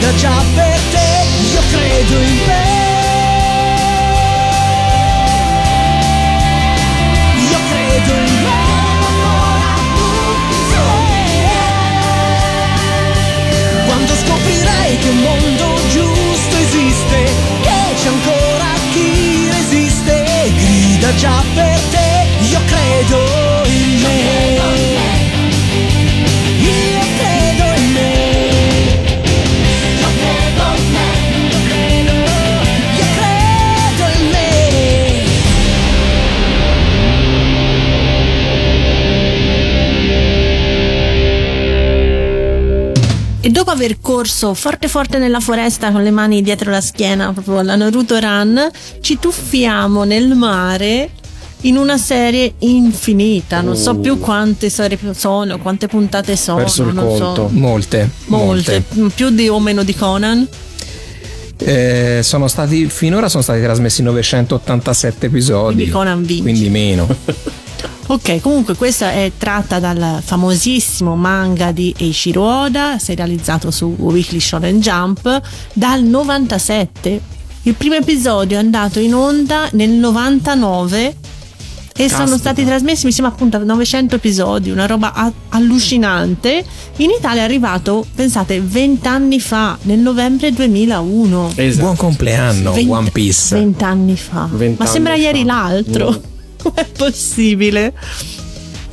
grida già per te io credo in te. Io credo in me Quando scoprirai che un mondo giusto esiste Che c'è ancora chi resiste Grida già per te E dopo aver corso forte forte nella foresta con le mani dietro la schiena, proprio la Naruto Run, ci tuffiamo nel mare in una serie infinita. Non so più quante serie sono, quante puntate sono. Perso il non conto. So. Molte, Molte, più di o meno di Conan. Eh, sono stati finora sono stati trasmessi 987 episodi. Quindi Conan vince. Quindi meno. Ok, comunque questa è tratta dal famosissimo manga di Eiichiro Oda, serializzato su Weekly Shonen Jump dal 97. Il primo episodio è andato in onda nel 99 e sono Caspita. stati trasmessi, mi sembra appunto 900 episodi, una roba a- allucinante. In Italia è arrivato, pensate, 20 anni fa, nel novembre 2001. Esatto. Buon compleanno, 20 One Piece. 20 anni fa. 20 Ma sembra ieri fa. l'altro. Mm. Com'è possibile?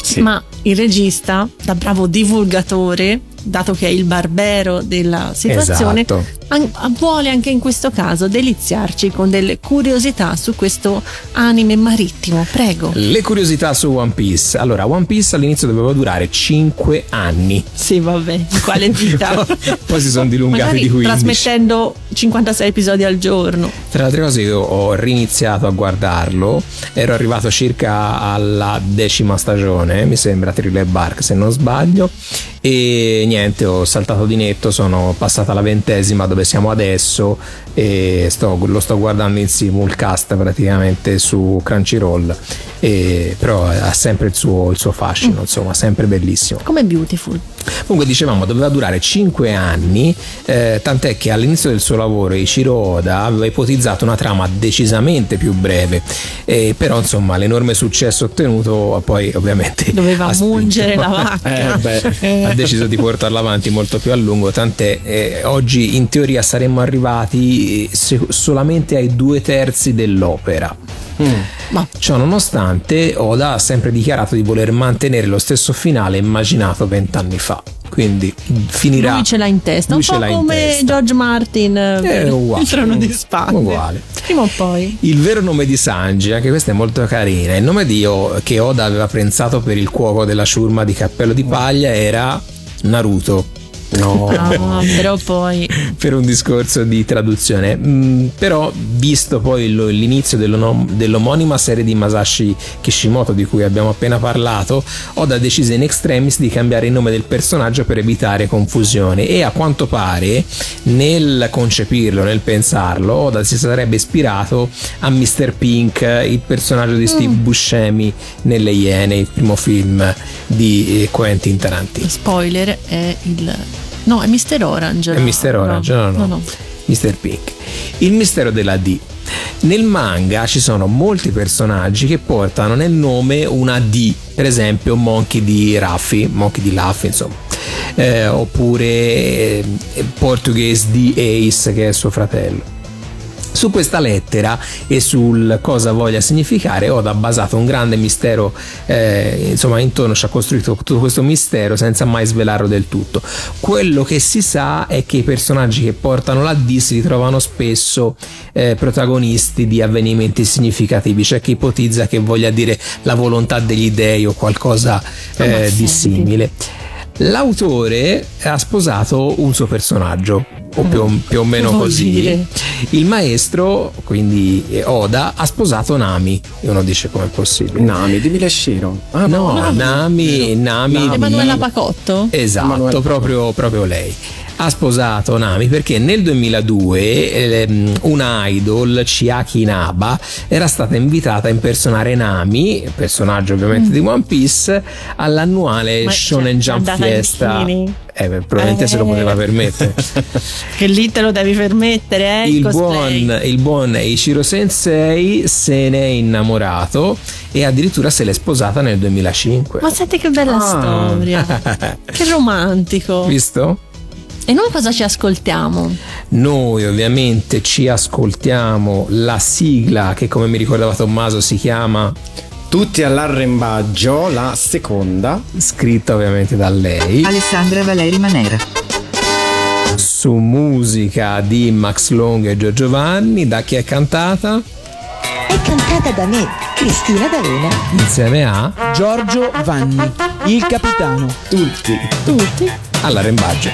Sì. Ma il regista, da bravo divulgatore, dato che è il barbero della situazione, Esatto. An- vuole anche in questo caso deliziarci con delle curiosità su questo anime marittimo. Prego. Le curiosità su One Piece. Allora, One Piece all'inizio doveva durare 5 anni. Sì, vabbè, quale vita? Poi si sono dilungati Magari di 15. trasmettendo 56 episodi al giorno. Tra le altre cose io ho riniziato a guardarlo, ero arrivato circa alla decima stagione, mi sembra Thriller Bark se non sbaglio, e niente, ho saltato di netto, sono passata alla ventesima dove siamo adesso e sto- lo sto guardando in simulcast praticamente su Crunchyroll, e, però ha sempre il suo, il suo fascino, insomma, sempre bellissimo. Come Beautiful. Comunque dicevamo doveva durare 5 anni, eh, tant'è che all'inizio del suo lavoro Ishiro Oda aveva ipotizzato una trama decisamente più breve, eh, però insomma l'enorme successo ottenuto poi ovviamente Doveva ha mungere la vacca. Eh, beh. ha deciso di portarla avanti molto più a lungo, tant'è eh, oggi in teoria saremmo arrivati eh, se- solamente ai due terzi dell'opera. Ma Ciò nonostante, Oda ha sempre dichiarato di voler mantenere lo stesso finale immaginato vent'anni fa. Quindi finirà. lui ce l'ha in testa, un lui ce po' l'ha in come testa. George Martin eh, uguale. il trono di spade. Uguale. Prima o poi. Il vero nome di Sanji, anche questa è molto carina. Il nome di O- che Oda aveva pensato per il cuoco della ciurma di cappello di paglia era Naruto. No. No, però poi per un discorso di traduzione. Mm, però, visto poi lo- l'inizio dell'omonima serie di Masashi Kishimoto di cui abbiamo appena parlato, Oda decise in extremis di cambiare il nome del personaggio per evitare confusione e a quanto pare nel concepirlo, nel pensarlo, Oda si sarebbe ispirato a Mr. Pink, il personaggio di Steve Buscemi nelle Iene, il primo film di eh, Quentin Tarantino. spoiler è il No, è Mister Orange. È no, Mr. Orange, no, no, no. Mr. Pink. Il mistero della D. Nel manga ci sono molti personaggi che portano nel nome una D, per esempio Monkey di Raffi, Monkey di Laffy, insomma, Eh, oppure eh, Portuguese di Ace, che è suo fratello. Su questa lettera e sul cosa voglia significare, Oda ha basato un grande mistero, eh, insomma, intorno ci ha costruito tutto questo mistero senza mai svelarlo del tutto. Quello che si sa è che i personaggi che portano la D si ritrovano spesso eh, protagonisti di avvenimenti significativi, cioè che ipotizza che voglia dire la volontà degli dei o qualcosa eh, di simile. L'autore ha sposato un suo personaggio, o più, più o meno così. dire? Il maestro, quindi eh, Oda, ha sposato Nami. E uno dice com'è possibile. Nami di Mileshiro. Ah, No, Nami. Nami, Nami di- Emanuela Pacotto? Esatto, Emanuela proprio, proprio lei. Ha sposato Nami perché nel 2002 ehm, una idol, Chiaki Inaba, era stata invitata a impersonare Nami, personaggio ovviamente di One Piece, all'annuale Ma Shonen cioè, Jump Fiesta. Eh, probabilmente se lo Eh. poteva permettere. Che lì te lo devi permettere, eh? il, buon, il buon Eiichiro Sensei se ne è innamorato e addirittura se l'è sposata nel 2005. Ma senti che bella Ah. storia. che romantico. Visto? E noi cosa ci ascoltiamo? Noi ovviamente ci ascoltiamo la sigla che come mi ricordava Tommaso si chiama Tutti all'arrembaggio, la seconda. scritta ovviamente da lei Alessandra Valeri Manera. su musica di Max Long e Giorgio Vanni da chi è cantata È cantata da me, Cristina D'Avena. insieme a Giorgio Vanni, il capitano. Tutti. Tutti? all'arrembaggio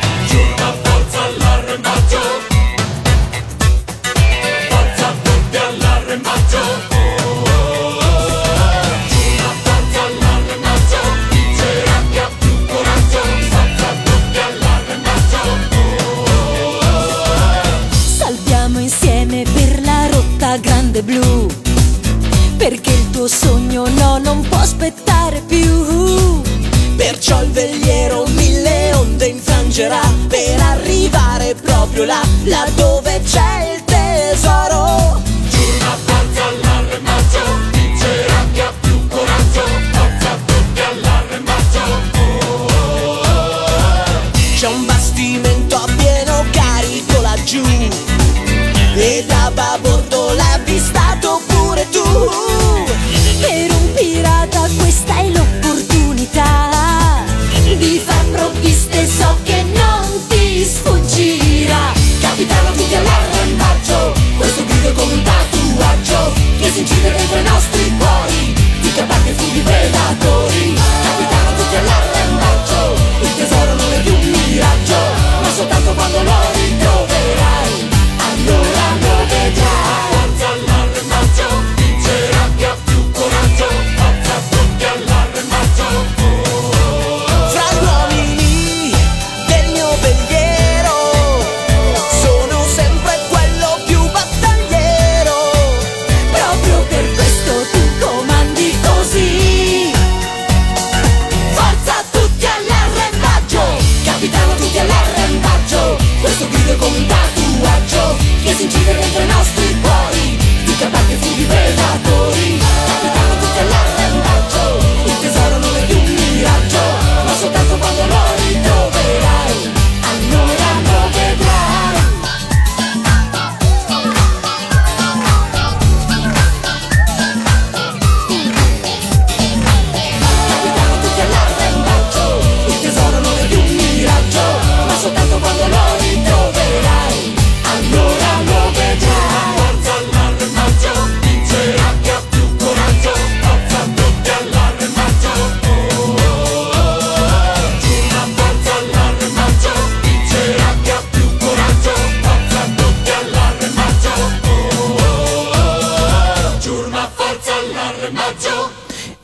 tuo sogno no, non può aspettare più. Perciò il veliero mille onde infrangerà per arrivare proprio là, là dove c'è il tesoro.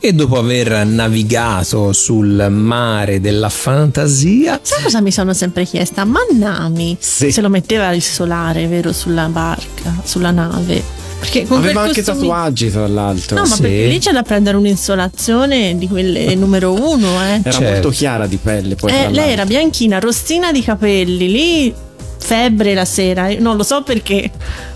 E dopo aver navigato sul mare della fantasia, Sai cosa mi sono sempre chiesta? Ma Nami Sì. se lo metteva il solare, vero, sulla barca, sulla nave? Perché con Aveva anche costume- tatuaggi, tra l'altro. No, ma Sì. perché lì c'è da prendere un'insolazione di quelle numero uno, eh. Era Certo. molto chiara di pelle. Poi, Eh, lei era bianchina, rossina di capelli, lì febbre la sera, non lo so perché,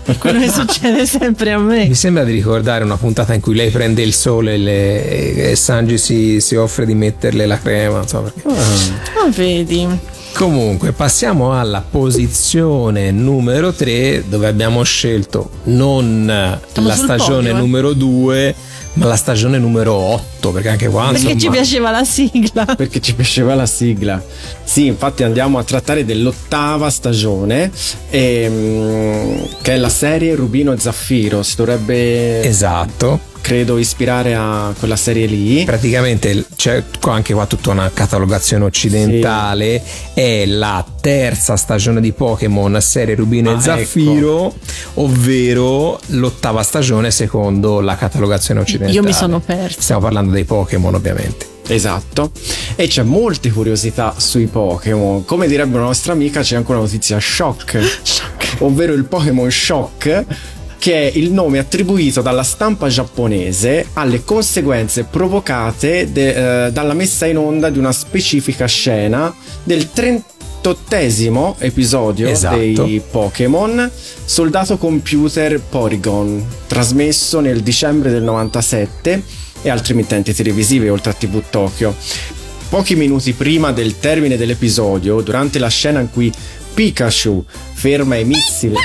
è quello che succede sempre a me. mi sembra di ricordare una puntata in cui lei prende il sole e, le- e Sanji si, si offre di metterle la crema. Non so perché. Ma vedi, Comunque, passiamo alla posizione numero 3, dove abbiamo scelto non Siamo la stagione podio, eh. numero 2, ma la stagione numero 8, perché anche qua perché ci insomma, piaceva la sigla. perché ci piaceva la sigla. Sì, infatti andiamo a trattare dell'ottava stagione, ehm, che è la serie Rubino e Zaffiro. Si dovrebbe, Esatto. Credo, ispirare a quella serie lì. Praticamente c'è qua- anche qua tutta una catalogazione occidentale. È la terza stagione di Pokémon serie Rubino Ah, e Zaffiro, ovvero l'ottava stagione secondo la catalogazione occidentale. Io mi sono persa. Stiamo parlando dei Pokémon, ovviamente. Esatto. E c'è molte curiosità sui Pokémon. Come direbbe una nostra amica, c'è anche una notizia shock. Ovvero il Pokémon Shock. Che è il nome attribuito dalla stampa giapponese alle conseguenze provocate de- eh, dalla messa in onda di una specifica scena del 38esimo episodio Esatto. dei Pokémon Soldato Computer Porygon, trasmesso nel dicembre del 97 e altri emittenti televisivi oltre a TV Tokyo. Pochi minuti prima del termine dell'episodio, durante la scena in cui Pikachu ferma i missili,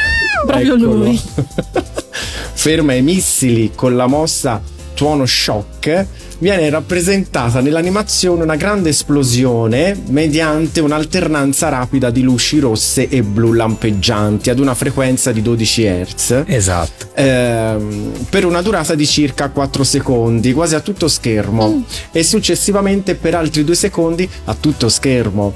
Proprio Eccolo. lui. ferma i missili con la mossa Tuono Shock, viene rappresentata nell'animazione una grande esplosione mediante un'alternanza rapida di luci rosse e blu lampeggianti ad una frequenza di 12 Hz Esatto. ehm, per una durata di circa 4 secondi, quasi a tutto schermo, e successivamente per altri 2 secondi a tutto schermo.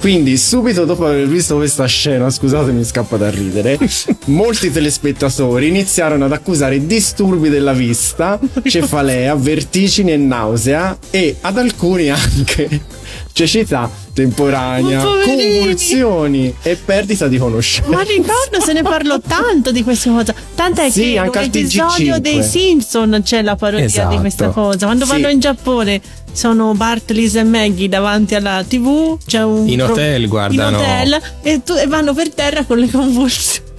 Quindi, subito dopo aver visto questa scena, scusate, mi scappa da ridere, molti telespettatori iniziarono ad accusare disturbi della vista, cefalea, vertigini e nausea, e ad alcuni anche cecità temporanea, convulsioni e perdita di conoscenza. Ma ricordo, se ne parlò tanto di questa cosa. Tant'è Sì, che in anche un al episodio TG5. dei Simpson c'è la parodia Esatto. di questa cosa. Quando Sì. vanno in Giappone sono Bart, Lisa e Maggie davanti alla TV. C'è un In hotel guardano- In hotel e, tu- e vanno per terra con le convulsioni.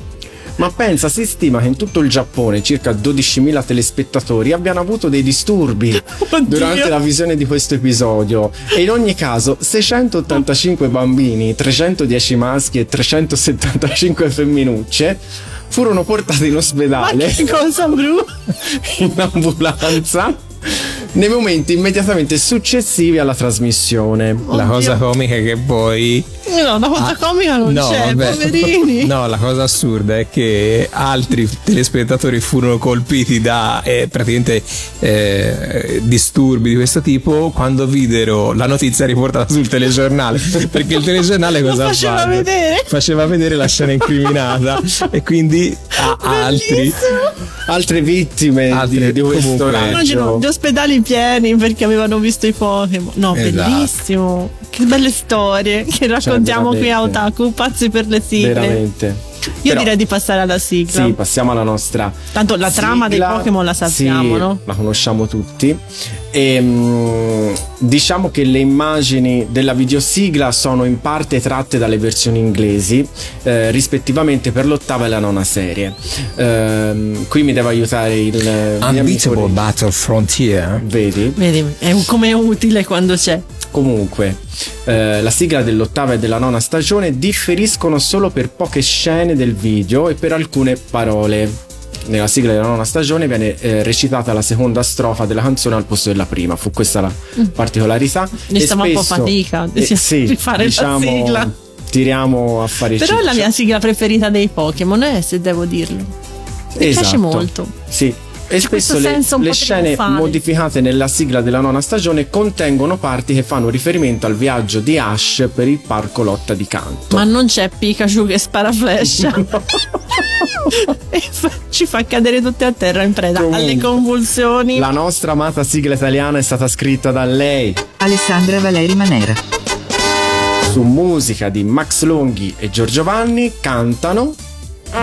Ma pensa, si stima che in tutto il Giappone circa 12.000 telespettatori abbiano avuto dei disturbi Oddio. durante la visione di questo episodio. E in ogni caso, 685 bambini, 310 maschi e 375 femminucce furono portati in Ma ospedale che cosa, Bru? in ambulanza nei momenti immediatamente successivi alla trasmissione. La cosa comica è che poi No, una cosa comica non no, c'è, vabbè. poverini. No, la cosa assurda è che altri telespettatori furono colpiti da eh, praticamente eh, disturbi di questo tipo quando videro la notizia riportata sul telegiornale. Perché il telegiornale cosa faceva fa? vedere. Faceva vedere la scena incriminata e quindi a altri. Altre vittime Altre- di, di questo comunque- Immagino gli ospedali pieni perché avevano visto i Pokémon. No, Esatto. bellissimo. Che belle storie che raccontiamo qui a. Otaku. Pazzi per le sigle. Veramente. Io Però- direi di passare alla sigla. Sì, passiamo alla nostra. Tanto la trama dei sigla. Pokémon la sappiamo, Sì, no? La conosciamo tutti. E, mm, diciamo che le immagini della videosigla sono in parte tratte dalle versioni inglesi, eh, rispettivamente per l'ottava e la nona serie. Ehm, qui mi deve aiutare il. Unbeatable Battle Frontier. Vedi? Vedi, è un- come è utile quando c'è. Comunque, eh, la sigla dell'ottava e della nona stagione differiscono solo per poche scene del video e per alcune parole. Nella sigla della nona stagione viene eh, recitata la seconda strofa della canzone al posto della prima, fu questa la particolarità. Ne E stiamo Mm. un po' spesso- fatica eh, di- sì, fare la diciamo, sigla. Tiriamo a fare Però è la ciccia. mia sigla preferita dei Pokémon, eh, se devo dirlo. Mi piace Esatto. molto. Sì, E spesso le, le scene trionfale. modificate nella sigla della nona stagione contengono parti che fanno riferimento al viaggio di Ash per il parco Lotta di Canto. Ma non c'è Pikachu che spara flash. e fa- ci fa cadere tutti a terra in preda Comunque, alle convulsioni. La nostra amata sigla italiana è stata scritta da lei Alessandra Valeri Manera. su musica di Max Longhi e Giorgio Vanni, cantano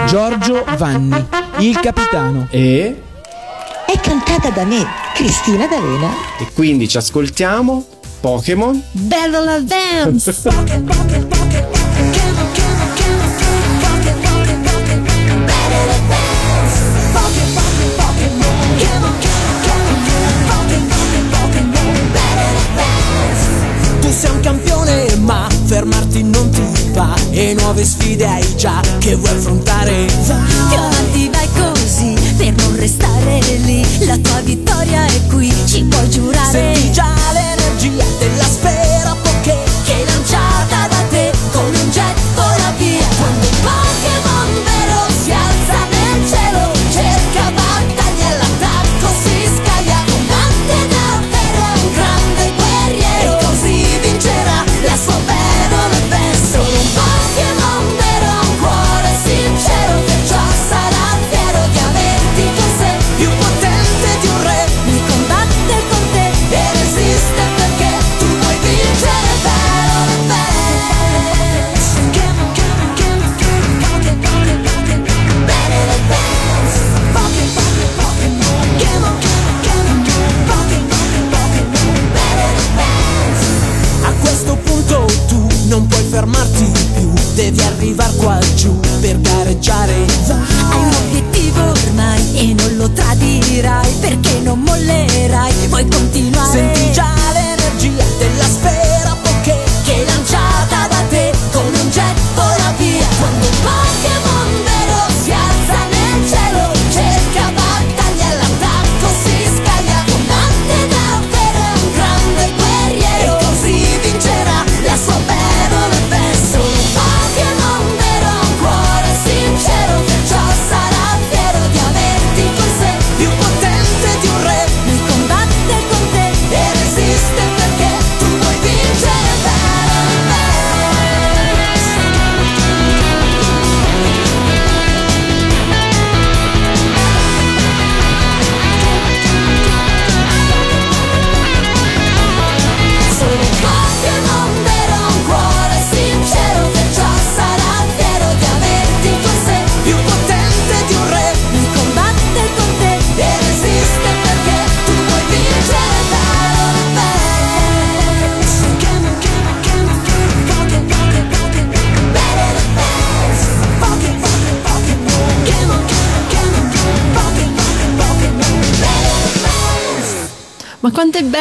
Giorgio Vanni, il capitano. e È cantata da me, Cristina D'Avena. e quindi ci ascoltiamo Pokémon Battle Advance! Tu sei un campione ma fermarti non ti va E nuove sfide hai già che vuoi affrontare vai per non restare lì. La tua vittoria è qui, ci puoi giurare. Senti già l'energia della sfera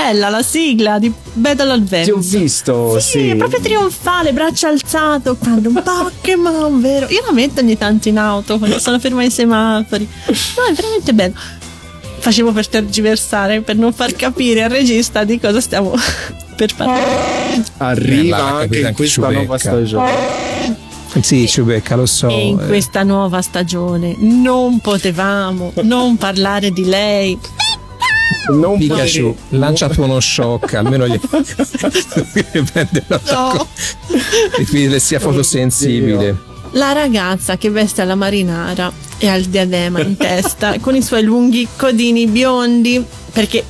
bella la sigla di Battle Advance! Ti ho visto, Sì, sì. è proprio trionfale, braccio alzato, quando un Pokémon, vero? Io la metto ogni tanto in auto quando sono ferma ai semafori. No, è veramente bello. Facevo per tergiversare, per non far capire al regista di cosa stiamo per parlare. Arriva va, anche in questa Ciubecca. nuova stagione. Sì, Ciubecca, lo so. E in eh. questa nuova stagione non potevamo non parlare di lei. Non Pikachu, lanciati uno shock, almeno gli prende la No. Difficile sia fotosensibile. La ragazza che veste alla marinara e ha il diadema in testa con i suoi lunghi codini biondi perché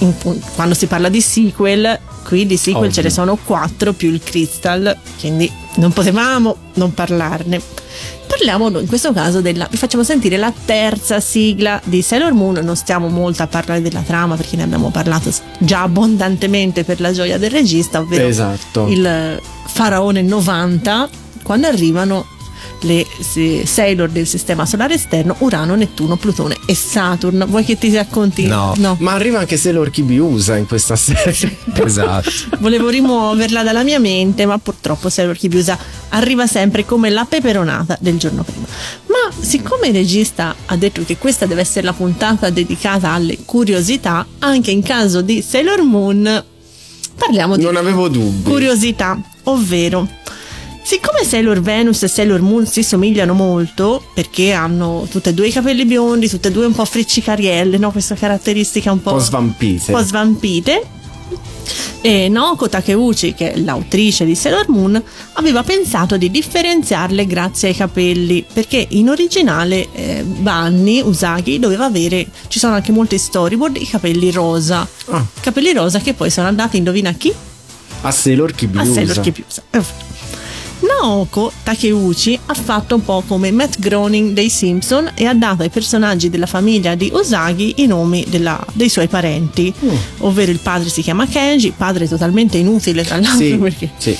in- quando si parla di sequel qui di sequel Ovvio. ce ne sono quattro più il crystal quindi non potevamo non parlarne parliamo in questo caso della vi facciamo sentire la terza sigla di Sailor Moon non stiamo molto a parlare della trama perché ne abbiamo parlato già abbondantemente per la gioia del regista ovvero Esatto. il faraone 90 quando arrivano le se- Sailor del sistema solare esterno Urano, Nettuno, Plutone e Saturn vuoi che ti racconti? No. Ma arriva anche Sailor Kibiusa in questa serie. Esatto. Volevo rimuoverla dalla mia mente, ma purtroppo Sailor Kibiusa arriva sempre come la peperonata del giorno prima. Ma siccome il regista ha detto che questa deve essere la puntata dedicata alle curiosità, anche in caso di Sailor Moon parliamo di Non avevo dubbi. curiosità, ovvero Siccome Sailor Venus e Sailor Moon si somigliano molto, perché hanno tutte e due i capelli biondi, tutte e due un po' friccicarielle, no? Questa caratteristica un po', Un po' svampite. un po' svampite. E Naoko Takeuchi, che è l'autrice di Sailor Moon, aveva pensato di differenziarle grazie ai capelli, perché in originale eh, Bunny Usagi doveva avere, ci sono anche molti storyboard, i capelli rosa. Ah. Capelli rosa che poi sono andati, indovina chi? A Sailor a Kibiusa. Sailor Kibiusa. Naoko Takeuchi ha fatto un po' come Matt Groening dei Simpson e ha dato ai personaggi della famiglia di Usagi i nomi della- dei suoi parenti, Mm. ovvero il padre si chiama Kenji, padre totalmente inutile tra l'altro Sì, perché sì.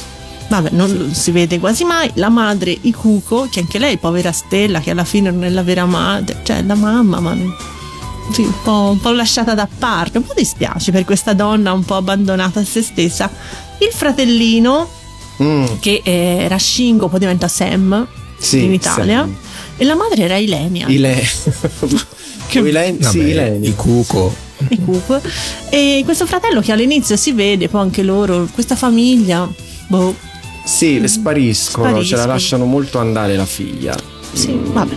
vabbè non si vede quasi mai, la madre Ikuko, che anche lei povera Stella che alla fine non è la vera madre, cioè la mamma ma sì, un, po', un po' lasciata da parte, un po' dispiace per questa donna un po' abbandonata a se stessa. Il fratellino Mm, che era Shingo, poi diventa Sam Sì, in Italia. Sam. E la madre era Ilenia. Ile... Che- Ile... Sì, Vabbè, Ilenia. I Cuco. e Cook. E questo fratello che all'inizio si vede, poi anche loro, questa famiglia, boh, Sì, spariscono, ce Spariscono. la lasciano molto andare la figlia. sì, vabbè.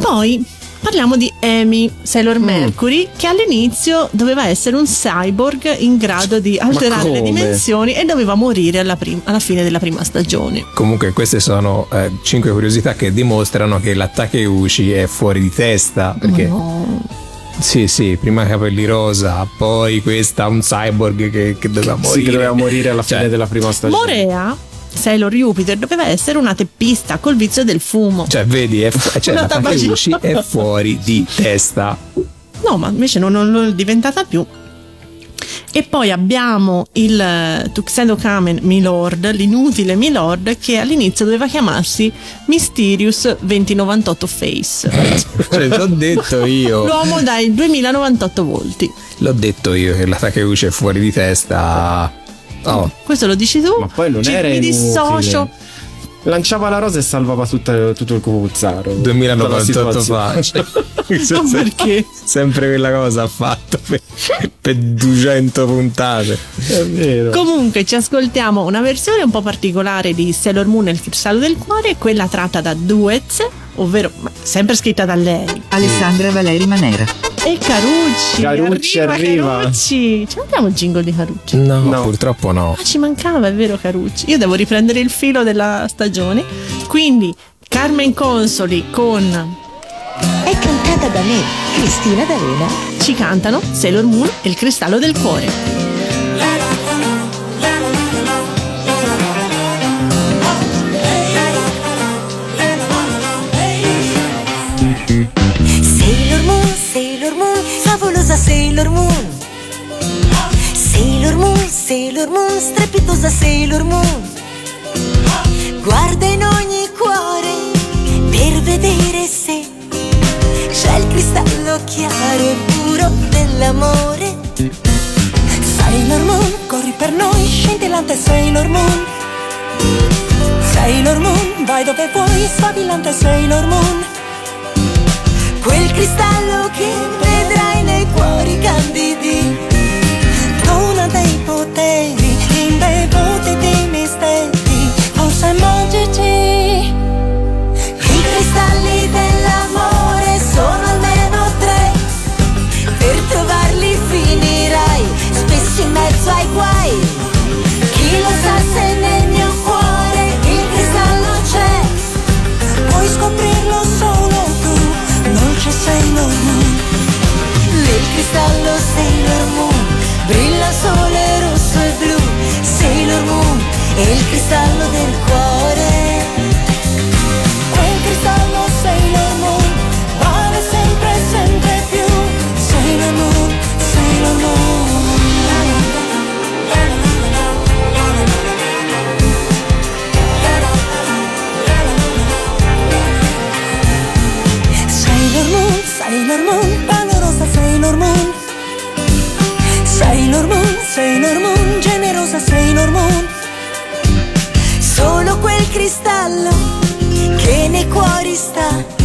Poi parliamo di Amy Sailor Mm. Mercury, che all'inizio doveva essere un cyborg in grado di alterare le dimensioni e doveva morire alla, prim- alla fine della prima stagione. Comunque queste sono eh, cinque curiosità che dimostrano che la Takeuchi è fuori di testa. Perché No. sì, sì, prima capelli rosa, poi questa un cyborg che, che doveva morire. Sì, che doveva morire alla Cioè, fine della prima stagione. Morea, Sailor Jupiter, doveva essere una teppista col vizio del fumo. Cioè, vedi, è fu- cioè, la. Takeuchi è fuori di testa. No, ma invece non, non- è diventata più. E poi abbiamo il eh, Tuxedo Kamen Milord, l'inutile Milord, che all'inizio doveva chiamarsi Mysterious 2098 Face. Cioè, l'ho detto io. L'uomo dai 2098 volti. L'ho detto io che la Takeuchi è fuori di testa. Oh, Questo lo dici tu? Ma poi non Ci- era Mi inutile. dissocio. Lanciava la rosa e salvava tutta- tutto il Cucuzzaro. 2098 fa. Cioè, Ma perché? Sempre quella cosa ha fatto per, per 200 puntate. È vero. Comunque ci ascoltiamo una versione un po' particolare di Sailor Moon e il cristallo del cuore, quella tratta da Duets, ovvero sempre scritta da lei. Alessandra Valeri Manera. E Carucci. Carucci arriva. Carucci. Ci mandiamo il jingle di Carucci. No, No. purtroppo no. Ah, ci mancava, è vero Carucci. Io devo riprendere il filo della stagione. Quindi Carmen Consoli con È cantata da me, Cristina D'Avena. ci cantano Sailor Moon e il cristallo del cuore. Sailor Moon. Sailor Moon, Sailor Moon, strepitosa Sailor Moon. Guarda in ogni cuore per vedere se c'è il cristallo chiaro e puro dell'amore. Sailor Moon, corri per noi, scintillante Sailor Moon. Sailor Moon, vai dove vuoi, sfavillante Sailor Moon. Quel cristallo che nei cuori candidi cristallo Sailor Moon. Brilla sole rosso e blu Sailor Moon E il cristallo del cuore. Quel cristallo Sailor Moon Vale sempre sempre più. Sailor Moon, Sailor Moon. Sailor Moon, Sailor Moon Normoon, sei Normoon, generosa sei Normoon. Solo quel cristallo che nei cuori sta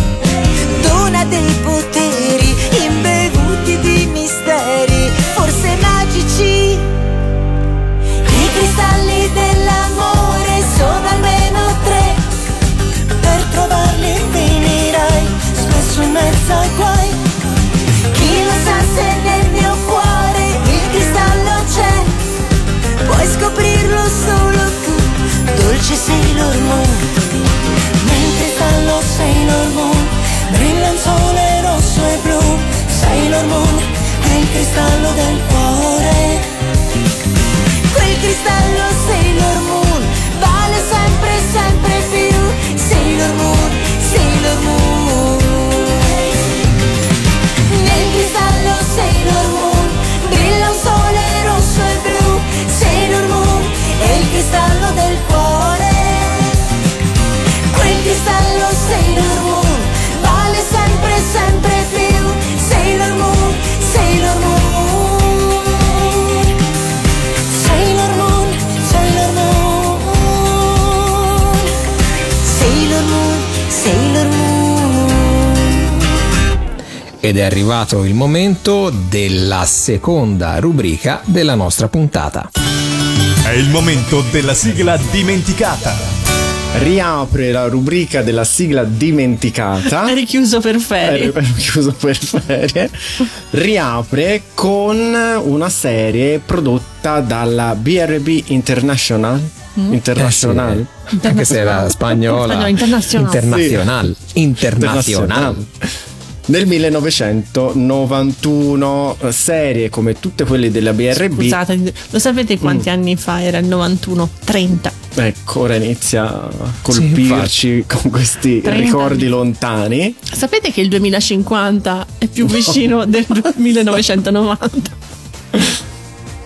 arrivato il momento della seconda rubrica della nostra puntata. È il momento della sigla dimenticata. Riapre la rubrica della sigla dimenticata. È richiuso per ferie. Ero chiuso per ferie. Riapre con una serie prodotta dalla BRB International. International. Eh sì, Anche se era spagnola. Spagnola, internazionale. Internazional. Sì. Internazional. Nel 1991, serie come tutte quelle della BRB. Scusate, lo sapete quanti Mm. anni fa era il 91? 30. Ecco, ora inizia a colpirci con questi 30 ricordi anni. lontani. Sapete che il 2050 è più vicino del 1990?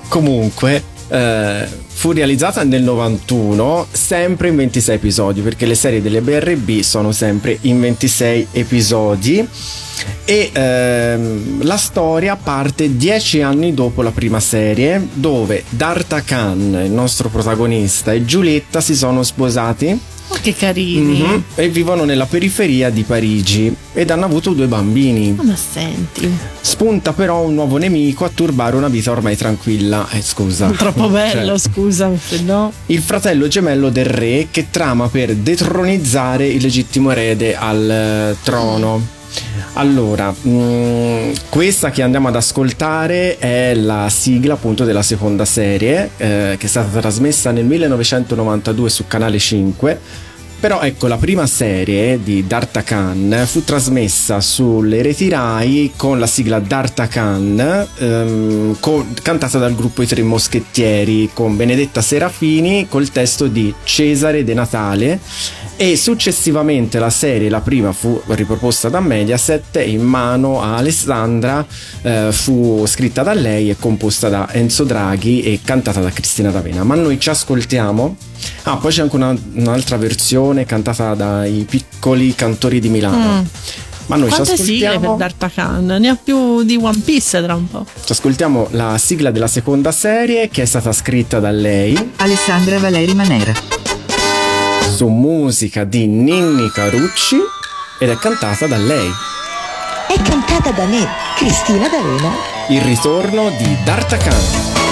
Comunque, eh, fu realizzata nel 91, sempre in 26 episodi, perché le serie delle BRB sono sempre in 26 episodi. E ehm, la storia parte dieci anni dopo la prima serie, dove D'Artagnan, il nostro protagonista, e Giulietta si sono sposati Oh, che carini. mhm, e vivono nella periferia di Parigi ed hanno avuto due bambini. Ma senti, Spunta però un nuovo nemico a turbare una vita ormai tranquilla. Eh, scusa. troppo bello, Cioè, scusa, se no. il fratello gemello del re che trama per detronizzare il legittimo erede al eh, trono. Allora, mh, questa che andiamo ad ascoltare è la sigla appunto della seconda serie eh, che è stata trasmessa nel 1992 su Canale 5. Però ecco, la prima serie di D'Artacan fu trasmessa sulle reti Rai con la sigla D'Artacan, ehm, con- cantata dal gruppo I Tre Moschettieri, con Benedetta Serafini, col testo di Cesare De Natale. E successivamente la serie, la prima fu riproposta da Mediaset in mano a Alessandra, eh, fu scritta da lei e composta da Enzo Draghi e cantata da Cristina D'Avena. Ma noi ci ascoltiamo. Ah, poi c'è anche una- un'altra versione cantata dai piccoli cantori di Milano. Mm. Ma noi Quante ci sigle per ascoltiamo, D'Artacan? Ne ha più di One Piece tra un po'. ci ascoltiamo la sigla della seconda serie che è stata scritta da lei Alessandra Valeri Manera. Su musica di Ninni Carucci ed è cantata da lei. È cantata da me, Cristina D'Avena. Il ritorno di D'Artacan.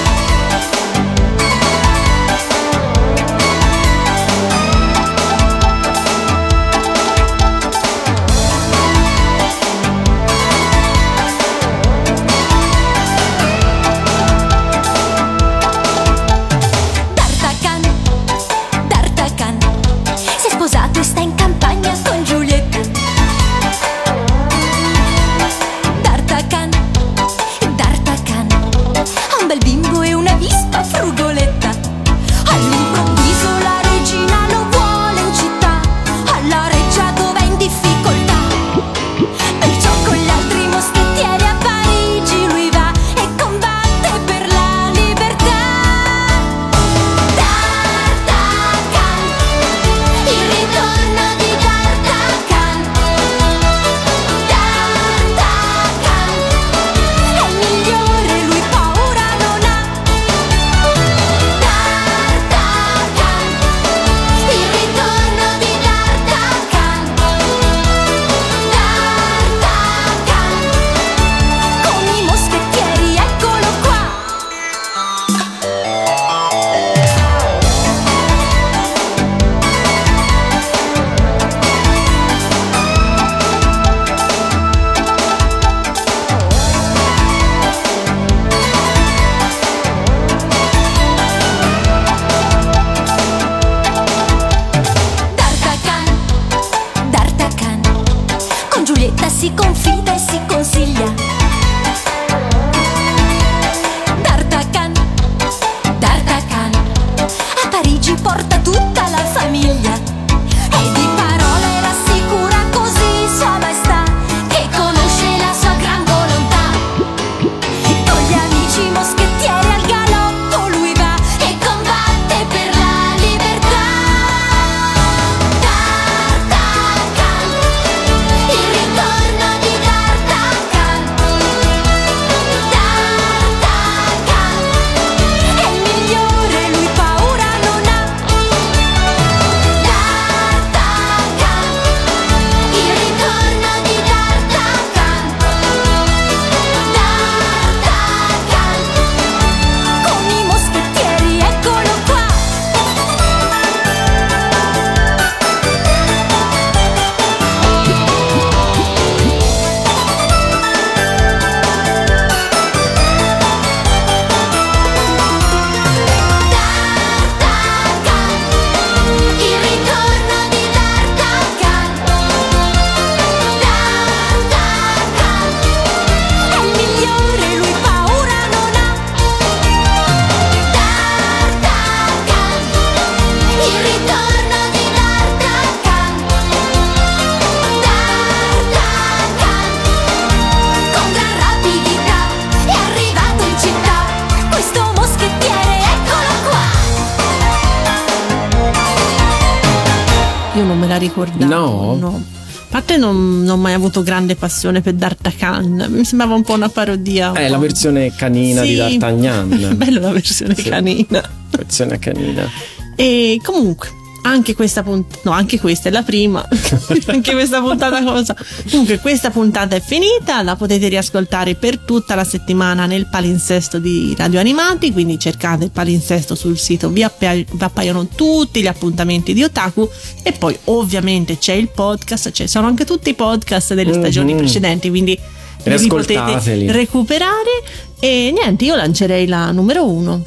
La ricordavo. No? A parte non, non ho mai avuto grande passione per D'Artagnan, mi sembrava un po' una parodia. È la versione canina di Sì. D'Artagnan. Bella la versione Sì. canina. versione canina. E comunque, anche questa puntata, no, anche questa è la prima, anche questa puntata cosa. Comunque, questa puntata è finita, la potete riascoltare per tutta la settimana nel palinsesto di Radio Animati, quindi cercate il palinsesto sul sito, vi, appa- vi appaiono tutti gli appuntamenti di Otaku e poi ovviamente c'è il podcast, ci sono anche tutti i podcast delle stagioni Mhm. precedenti, quindi li potete recuperare e niente, io lancerei la numero uno.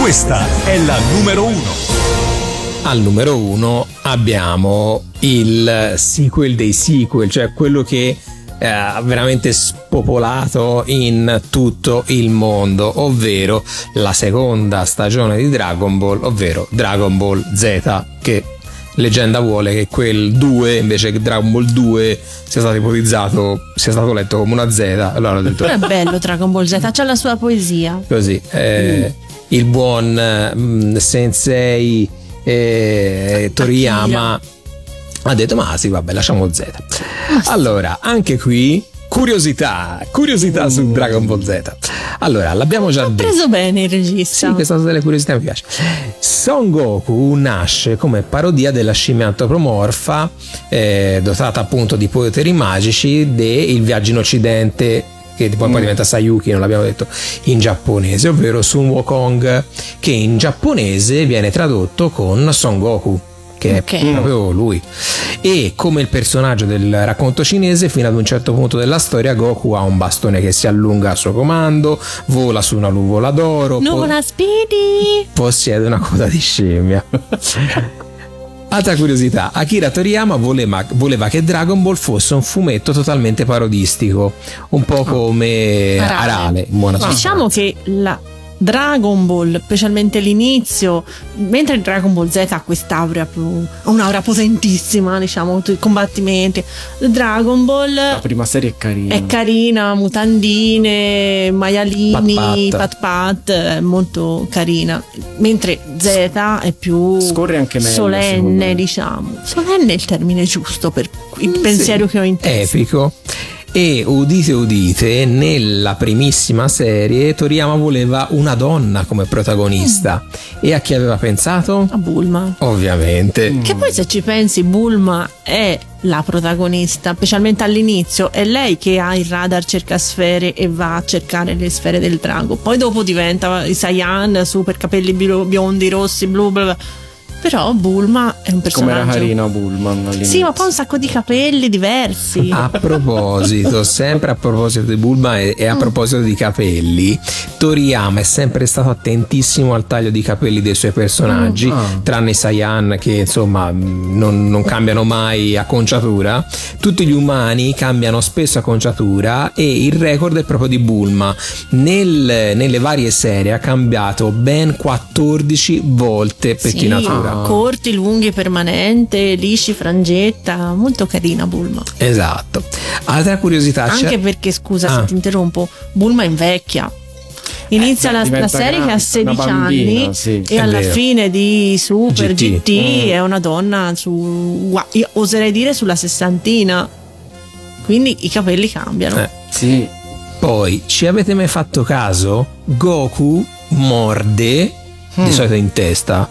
Questa è la numero uno. Al numero uno abbiamo il sequel dei sequel, cioè quello che eh, ha veramente spopolato in tutto il mondo, ovvero la seconda stagione di Dragon Ball, ovvero Dragon Ball Z, che leggenda vuole che quel 2 invece che Dragon Ball 2 sia stato ipotizzato, sia stato letto come una Z, allora ho detto Però è bello Dragon Ball Z, c'ha la sua poesia. così eh, il buon mm, sensei eh, Toriyama ha detto ma sì vabbè lasciamo Z allora anche qui curiosità curiosità su Dragon Ball Z allora l'abbiamo già detto Preso bene il regista. sì, questa delle curiosità mi piace. Son Goku nasce come parodia della scimmia antropomorfa, eh, dotata appunto di poteri magici del viaggio in occidente. Che poi, poi diventa Sayuki, non l'abbiamo detto in giapponese, ovvero Sun Wukong, che in giapponese viene tradotto con Son Goku, che Ok. è proprio lui. E come il personaggio del racconto cinese, fino ad un certo punto della storia, Goku ha un bastone che si allunga a suo comando, vola su una nuvola d'oro, po- Nuvola Speedy! possiede una coda di scimmia. Altra curiosità, Akira Toriyama voleva, voleva che Dragon Ball fosse un fumetto totalmente parodistico, un po' come Arale. Arale, in buona sostanza. Diciamo che la Dragon Ball, specialmente l'inizio, mentre Dragon Ball Z ha quest'aura più. ha un'aura potentissima, diciamo, tutti i combattimenti. Dragon Ball La prima serie è carina. è carina, mutandine, maialini, Pat pat pat, è molto carina. Mentre Z è più Scorre anche meglio, solenne, diciamo. Solenne è il termine giusto per il pensiero che ho in testa. Epico. E udite udite, nella primissima serie Toriyama voleva una donna come protagonista. E a chi aveva pensato? A Bulma. Ovviamente. Che poi se ci pensi, Bulma è la protagonista, specialmente all'inizio, è lei che ha il radar cerca sfere e va a cercare le sfere del drago. Poi dopo diventa Saiyan, super capelli bio- biondi, rossi, blu, bla bla. Però Bulma è un personaggio. carina Bullman all'inizio. Sì, ma poi un sacco di capelli diversi. A proposito, sempre a proposito di Bulma e, e a proposito di capelli, Toriyama è sempre stato attentissimo al taglio di capelli dei suoi personaggi, Mm. Ah. tranne i Saiyan che insomma non, non cambiano mai acconciatura. Tutti gli umani cambiano spesso acconciatura e il record è proprio di Bulma. Nel- nelle varie serie ha cambiato ben 14 volte pettinatura. Sì, corti, lunghi, permanente, lisci, frangetta, molto carina Bulma. Esatto. Altra curiosità c'è- Anche perché, scusa Ah. se ti interrompo, Bulma invecchia. Inizia Eh, la, la serie che ha 16 una bambina, anni sì. e È alla vero. fine di Super GT. GT, Mm. è una donna su, oserei dire sulla sessantina. Quindi i capelli cambiano. Eh. Sì. Poi, ci avete mai fatto caso? Goku morde di solito in testa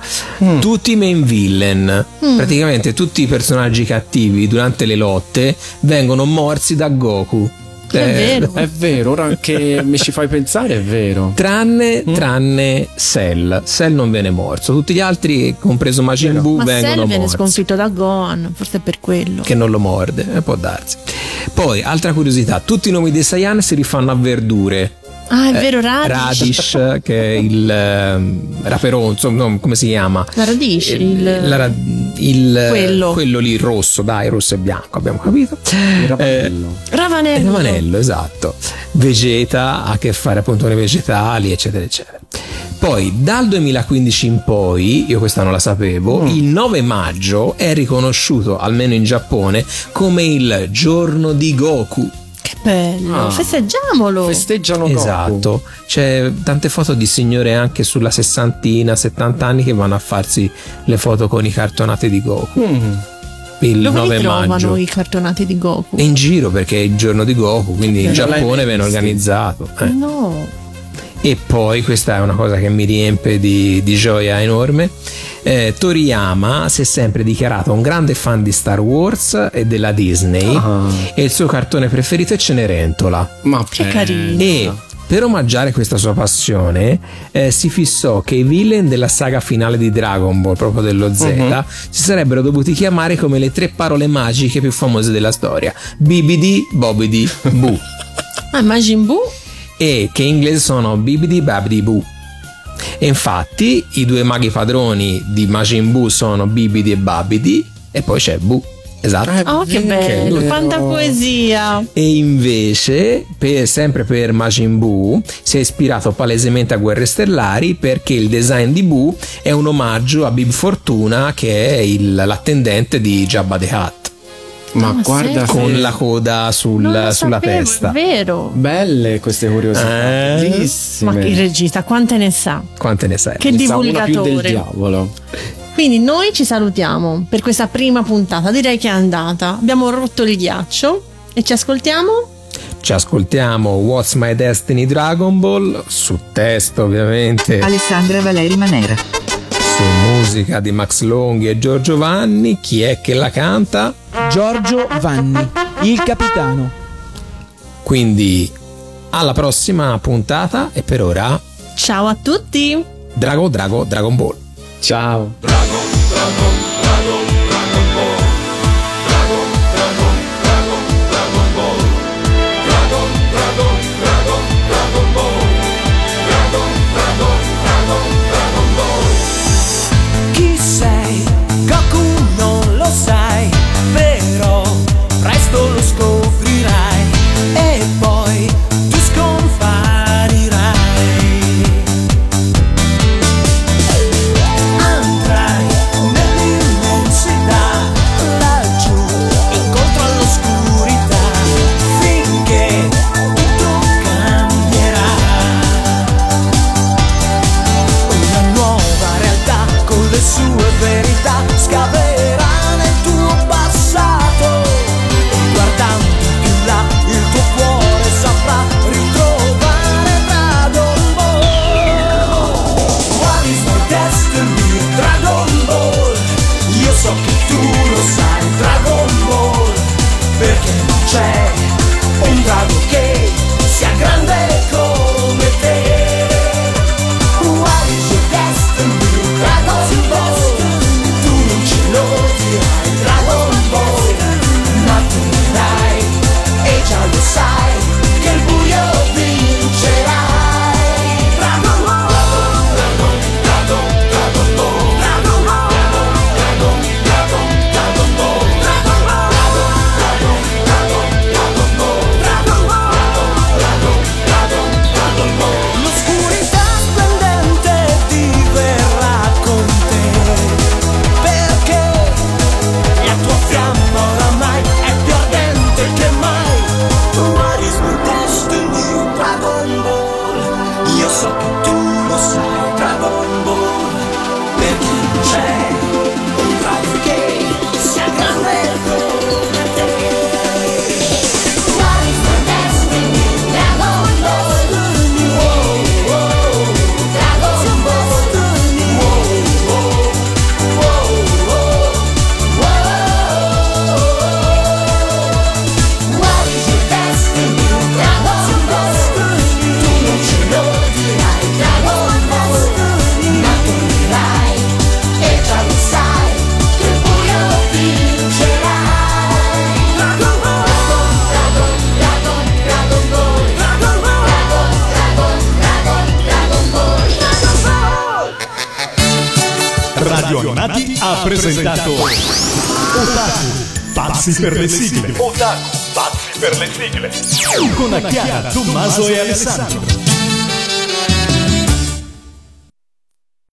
tutti i main villain. Praticamente tutti i personaggi cattivi durante le lotte vengono morsi da Goku. È Eh, vero. È vero, ora che mi ci fai pensare è vero. Tranne, tranne Cell. Cell non viene morso. Tutti gli altri, compreso Majin Buu, Ma vengono Cell viene morsi. sconfitto da Gohan, forse è per quello. che non lo morde, eh, può darsi. Poi, altra curiosità, tutti i nomi dei Saiyan si rifanno a verdure. Ah, è vero, Eh, Radish. Radish, che è il ehm, raperonzo, no, come si chiama? La radice, il, La ra- il- Quello. quello lì rosso, dai, rosso e bianco, abbiamo capito. Il Eh, ravanello. Ravanello. il ravanello, esatto. Vegeta ha a che fare appunto con i vegetali, eccetera, eccetera. Poi dal 2015 in poi, io questa non la sapevo, il 9 maggio è riconosciuto, almeno in Giappone, come il giorno di Goku. Bello, Ah. festeggiamolo. Festeggiano Goku. Esatto, c'è tante foto di signore anche sulla sessantina, 70 anni che vanno a farsi le foto con i cartonati di Goku. Mm. il Dove 9 li trovano maggio. i cartonati di Goku? È in giro perché è il giorno di Goku, quindi in Giappone viene organizzato. eh. No. E poi, questa è una cosa che mi riempie di, di gioia enorme, eh, Toriyama si è sempre dichiarato un grande fan di Star Wars e della Disney Ah. e il suo cartone preferito è Cenerentola. Ma Che carino. E per omaggiare questa sua passione eh, si fissò che i villain della saga finale di Dragon Ball, proprio dello Z, Mhm. si sarebbero dovuti chiamare come le tre parole magiche più famose della storia: Bibidi, Bobidi, Boo. Ah, Majin Buu? E che in inglese sono Bibidi Babidi Boo. E infatti i due maghi padroni di Majin Buu sono Bibidi e Babidi e poi c'è Boo. Esatto. Oh, che bello, quanta poesia. E invece, per- sempre per Majin Buu, si è ispirato palesemente a Guerre Stellari perché il design di Buu è un omaggio a Bib Fortuna che è il- l'attendente di Jabba the Hutt Ma Ah, guarda sì? con se- la coda sul- Non lo sulla sapevo, testa. È vero. Belle queste curiosità. Eh? Bellissime. Ma il regista, quante ne sa? Quante ne sai? Che Ne sa una più del divulgatore. diavolo. Quindi noi ci salutiamo per questa prima puntata. Direi che è andata. Abbiamo rotto il ghiaccio e ci ascoltiamo. Ci ascoltiamo What's My Destiny Dragon Ball su testo ovviamente, Alessandra Valeri Manera. Su musica di Max Longhi e Giorgio Vanni. Chi è che la canta? Giorgio Vanni, il capitano. Quindi alla prossima puntata e per ora Ciao a tutti. Drago Drago Dragon Ball. Ciao. Chi pazzi